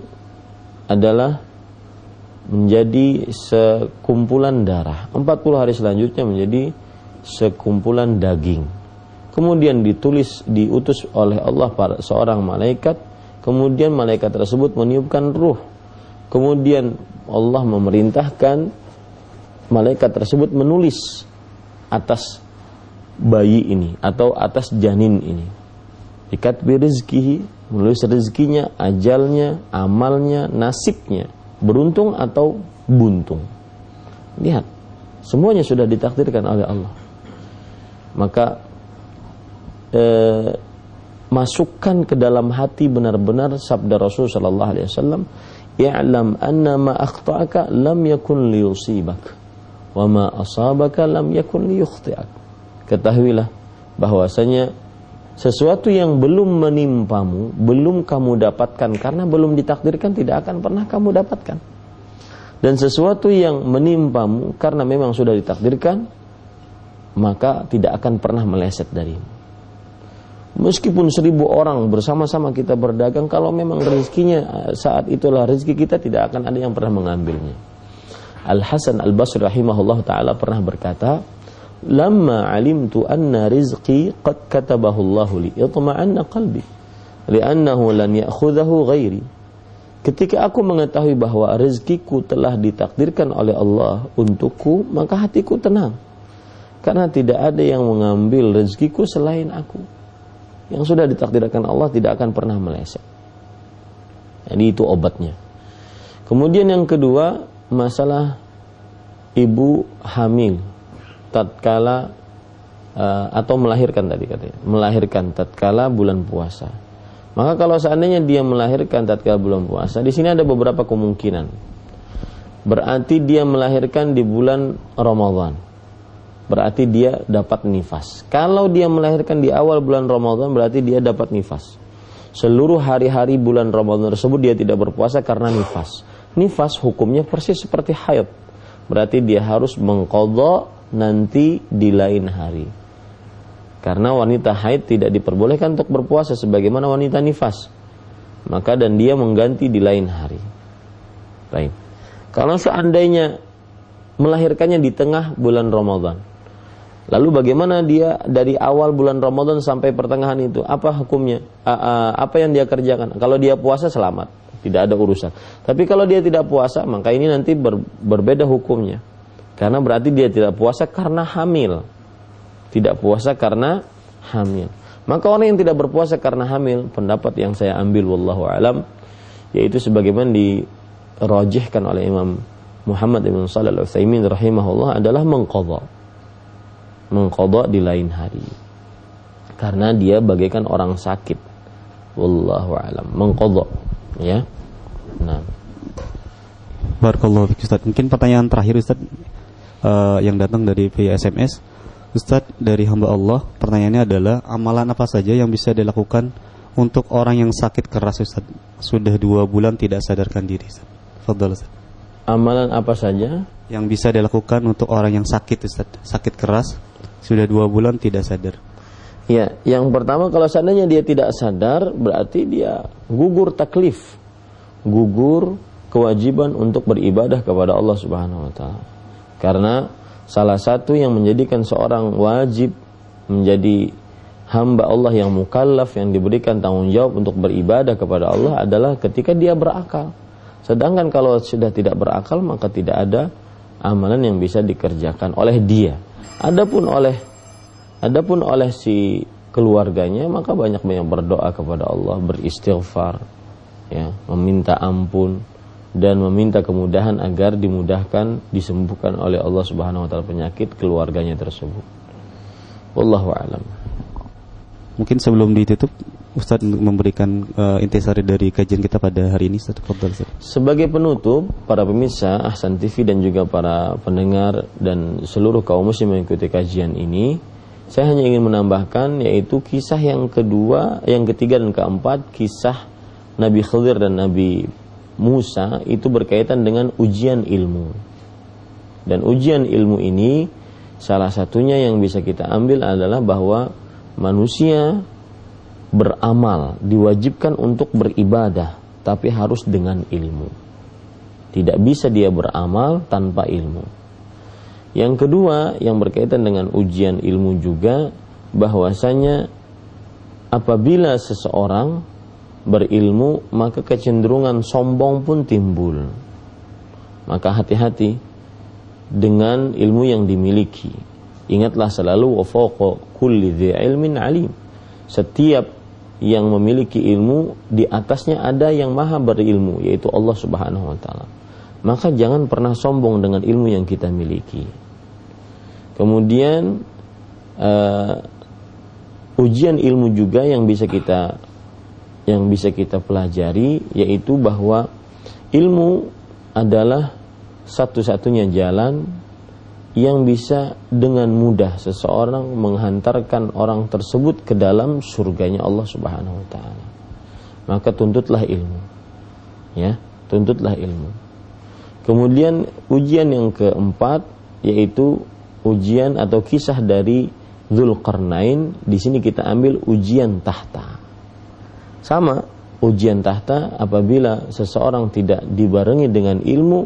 adalah menjadi sekumpulan darah. 40 hari selanjutnya menjadi sekumpulan daging kemudian ditulis diutus oleh Allah pada seorang malaikat kemudian malaikat tersebut meniupkan ruh kemudian Allah memerintahkan malaikat tersebut menulis atas bayi ini atau atas janin ini. Ikat rezeki, menulis rezekinya, ajalnya, amalnya, nasibnya, beruntung atau buntung. Lihat, semuanya sudah ditakdirkan oleh Allah. Maka eh, masukkan ke dalam hati benar-benar sabda Rasul sallallahu alaihi wasallam, "I'lam anna ma akhta'aka lam yakun liyusibak wa ma asabaka lam yakun liyukhti'ak." ketahuilah bahwasanya sesuatu yang belum menimpamu, belum kamu dapatkan karena belum ditakdirkan tidak akan pernah kamu dapatkan. Dan sesuatu yang menimpamu karena memang sudah ditakdirkan, maka tidak akan pernah meleset darimu. Meskipun seribu orang bersama-sama kita berdagang, kalau memang rezekinya eh, saat itulah rezeki kita tidak akan ada yang pernah mengambilnya. Al Hasan Al Basri rahimahullah taala pernah berkata, lamma alimtu anna rizqi qad katabahu Allah li itma'anna qalbi li'annahu lan ya'khudhahu ghairi. Ketika aku mengetahui bahwa rezekiku telah ditakdirkan oleh Allah untukku maka hatiku tenang. Karena tidak ada yang mengambil rezekiku selain aku yang sudah ditakdirkan Allah tidak akan pernah meleset jadi itu obatnya kemudian yang kedua masalah ibu hamil tatkala uh, atau melahirkan tadi katanya, melahirkan tatkala bulan puasa. Maka kalau seandainya dia melahirkan tatkala bulan puasa, di sini ada beberapa kemungkinan. Berarti dia melahirkan di bulan Ramadan. Berarti dia dapat nifas. Kalau dia melahirkan di awal bulan Ramadan, berarti dia dapat nifas. Seluruh hari-hari bulan Ramadan tersebut dia tidak berpuasa karena nifas. Nifas hukumnya persis seperti haid. Berarti dia harus mengkodok nanti di lain hari. Karena wanita haid tidak diperbolehkan untuk berpuasa sebagaimana wanita nifas. Maka dan dia mengganti di lain hari. Baik. Kalau seandainya melahirkannya di tengah bulan Ramadan. Lalu bagaimana dia dari awal bulan Ramadan sampai pertengahan itu? Apa hukumnya? Apa yang dia kerjakan? Kalau dia puasa selamat, tidak ada urusan. Tapi kalau dia tidak puasa, maka ini nanti ber, berbeda hukumnya. Karena berarti dia tidak puasa karena hamil. Tidak puasa karena hamil. Maka orang yang tidak berpuasa karena hamil, pendapat yang saya ambil wallahu alam yaitu sebagaimana dirojihkan oleh Imam Muhammad bin Shalih Al-Utsaimin rahimahullah adalah mengqadha. Mengqadha di lain hari. Karena dia bagaikan orang sakit. Wallahu alam. Mengqadha, ya. Nah. Barakallahu Ustaz. Mungkin pertanyaan terakhir Ustaz uh, yang datang dari via SMS. Ustadz dari hamba Allah, pertanyaannya adalah amalan apa saja yang bisa dilakukan untuk orang yang sakit keras Ustaz? Sudah dua bulan tidak sadarkan diri Ustaz. Fadol Ustaz. Amalan apa saja? Yang bisa dilakukan untuk orang yang sakit Ustaz. Sakit keras, sudah dua bulan tidak sadar. Ya, yang pertama kalau seandainya dia tidak sadar, berarti dia gugur taklif. Gugur kewajiban untuk beribadah kepada Allah Subhanahu wa taala. Karena salah satu yang menjadikan seorang wajib menjadi hamba Allah yang mukallaf yang diberikan tanggung jawab untuk beribadah kepada Allah adalah ketika dia berakal. Sedangkan kalau sudah tidak berakal maka tidak ada amalan yang bisa dikerjakan oleh dia. Adapun oleh adapun oleh si keluarganya maka banyak-banyak berdoa kepada Allah, beristighfar, ya, meminta ampun, dan meminta kemudahan agar dimudahkan disembuhkan oleh Allah Subhanahu wa taala penyakit keluarganya tersebut. Wallahu alam. Mungkin sebelum ditutup Ustaz memberikan uh, intisari dari kajian kita pada hari ini Ustaz. Ustaz. Sebagai penutup, para pemirsa Ahsan TV dan juga para pendengar dan seluruh kaum muslim mengikuti kajian ini, saya hanya ingin menambahkan yaitu kisah yang kedua, yang ketiga dan keempat kisah Nabi Khidir dan Nabi Musa itu berkaitan dengan ujian ilmu. Dan ujian ilmu ini salah satunya yang bisa kita ambil adalah bahwa manusia beramal diwajibkan untuk beribadah tapi harus dengan ilmu. Tidak bisa dia beramal tanpa ilmu. Yang kedua yang berkaitan dengan ujian ilmu juga bahwasanya apabila seseorang berilmu maka kecenderungan sombong pun timbul. Maka hati-hati dengan ilmu yang dimiliki. Ingatlah selalu wa kulli ilmin alim. Setiap yang memiliki ilmu di atasnya ada yang maha berilmu yaitu Allah Subhanahu wa taala. Maka jangan pernah sombong dengan ilmu yang kita miliki. Kemudian uh, ujian ilmu juga yang bisa kita yang bisa kita pelajari yaitu bahwa ilmu adalah satu-satunya jalan yang bisa dengan mudah seseorang menghantarkan orang tersebut ke dalam surganya Allah Subhanahu wa taala. Maka tuntutlah ilmu. Ya, tuntutlah ilmu. Kemudian ujian yang keempat yaitu ujian atau kisah dari Zulkarnain. Di sini kita ambil ujian tahta. Sama ujian tahta apabila seseorang tidak dibarengi dengan ilmu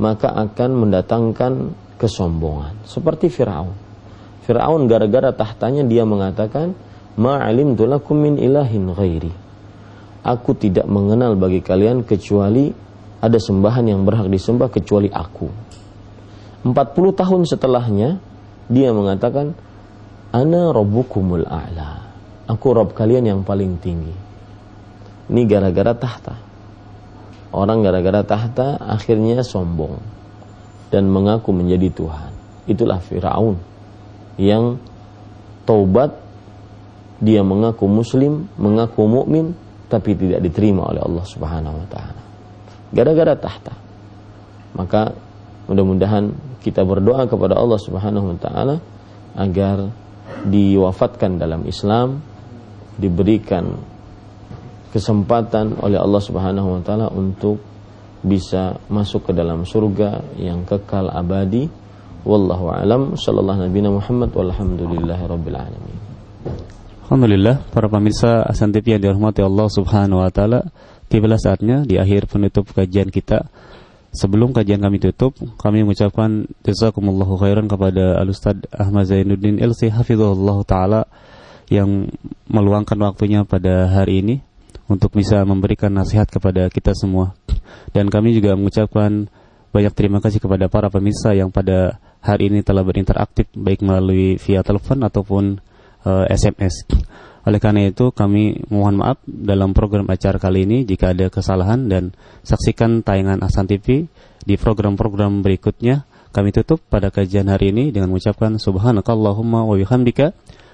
maka akan mendatangkan kesombongan seperti Firaun. Firaun gara-gara tahtanya dia mengatakan, "Ma'alim lakum min ilahin ghairi." Aku tidak mengenal bagi kalian kecuali ada sembahan yang berhak disembah kecuali aku. 40 tahun setelahnya dia mengatakan, "Ana rabbukumul a'la." Aku rob kalian yang paling tinggi. Ini gara-gara tahta. Orang gara-gara tahta akhirnya sombong dan mengaku menjadi Tuhan. Itulah Firaun yang taubat dia mengaku muslim, mengaku mukmin tapi tidak diterima oleh Allah Subhanahu wa taala. Gara-gara tahta. Maka mudah-mudahan kita berdoa kepada Allah Subhanahu wa taala agar diwafatkan dalam Islam, diberikan kesempatan oleh Allah Subhanahu wa taala untuk bisa masuk ke dalam surga yang kekal abadi. Wallahu alam. Sallallahu nabi Muhammad walhamdulillahi rabbil alamin. Alhamdulillah para pemirsa Asan TV yang dirahmati Allah Subhanahu wa taala tibalah saatnya di akhir penutup kajian kita. Sebelum kajian kami tutup, kami mengucapkan jazakumullahu khairan kepada Al-Ustaz Ahmad Zainuddin LC Hafizullah Ta'ala yang meluangkan waktunya pada hari ini untuk bisa memberikan nasihat kepada kita semua. Dan kami juga mengucapkan banyak terima kasih kepada para pemirsa yang pada hari ini telah berinteraktif baik melalui via telepon ataupun uh, eh, SMS. Oleh karena itu kami mohon maaf dalam program acara kali ini jika ada kesalahan dan saksikan tayangan Asan TV di program-program berikutnya. Kami tutup pada kajian hari ini dengan mengucapkan subhanakallahumma wa bihamdika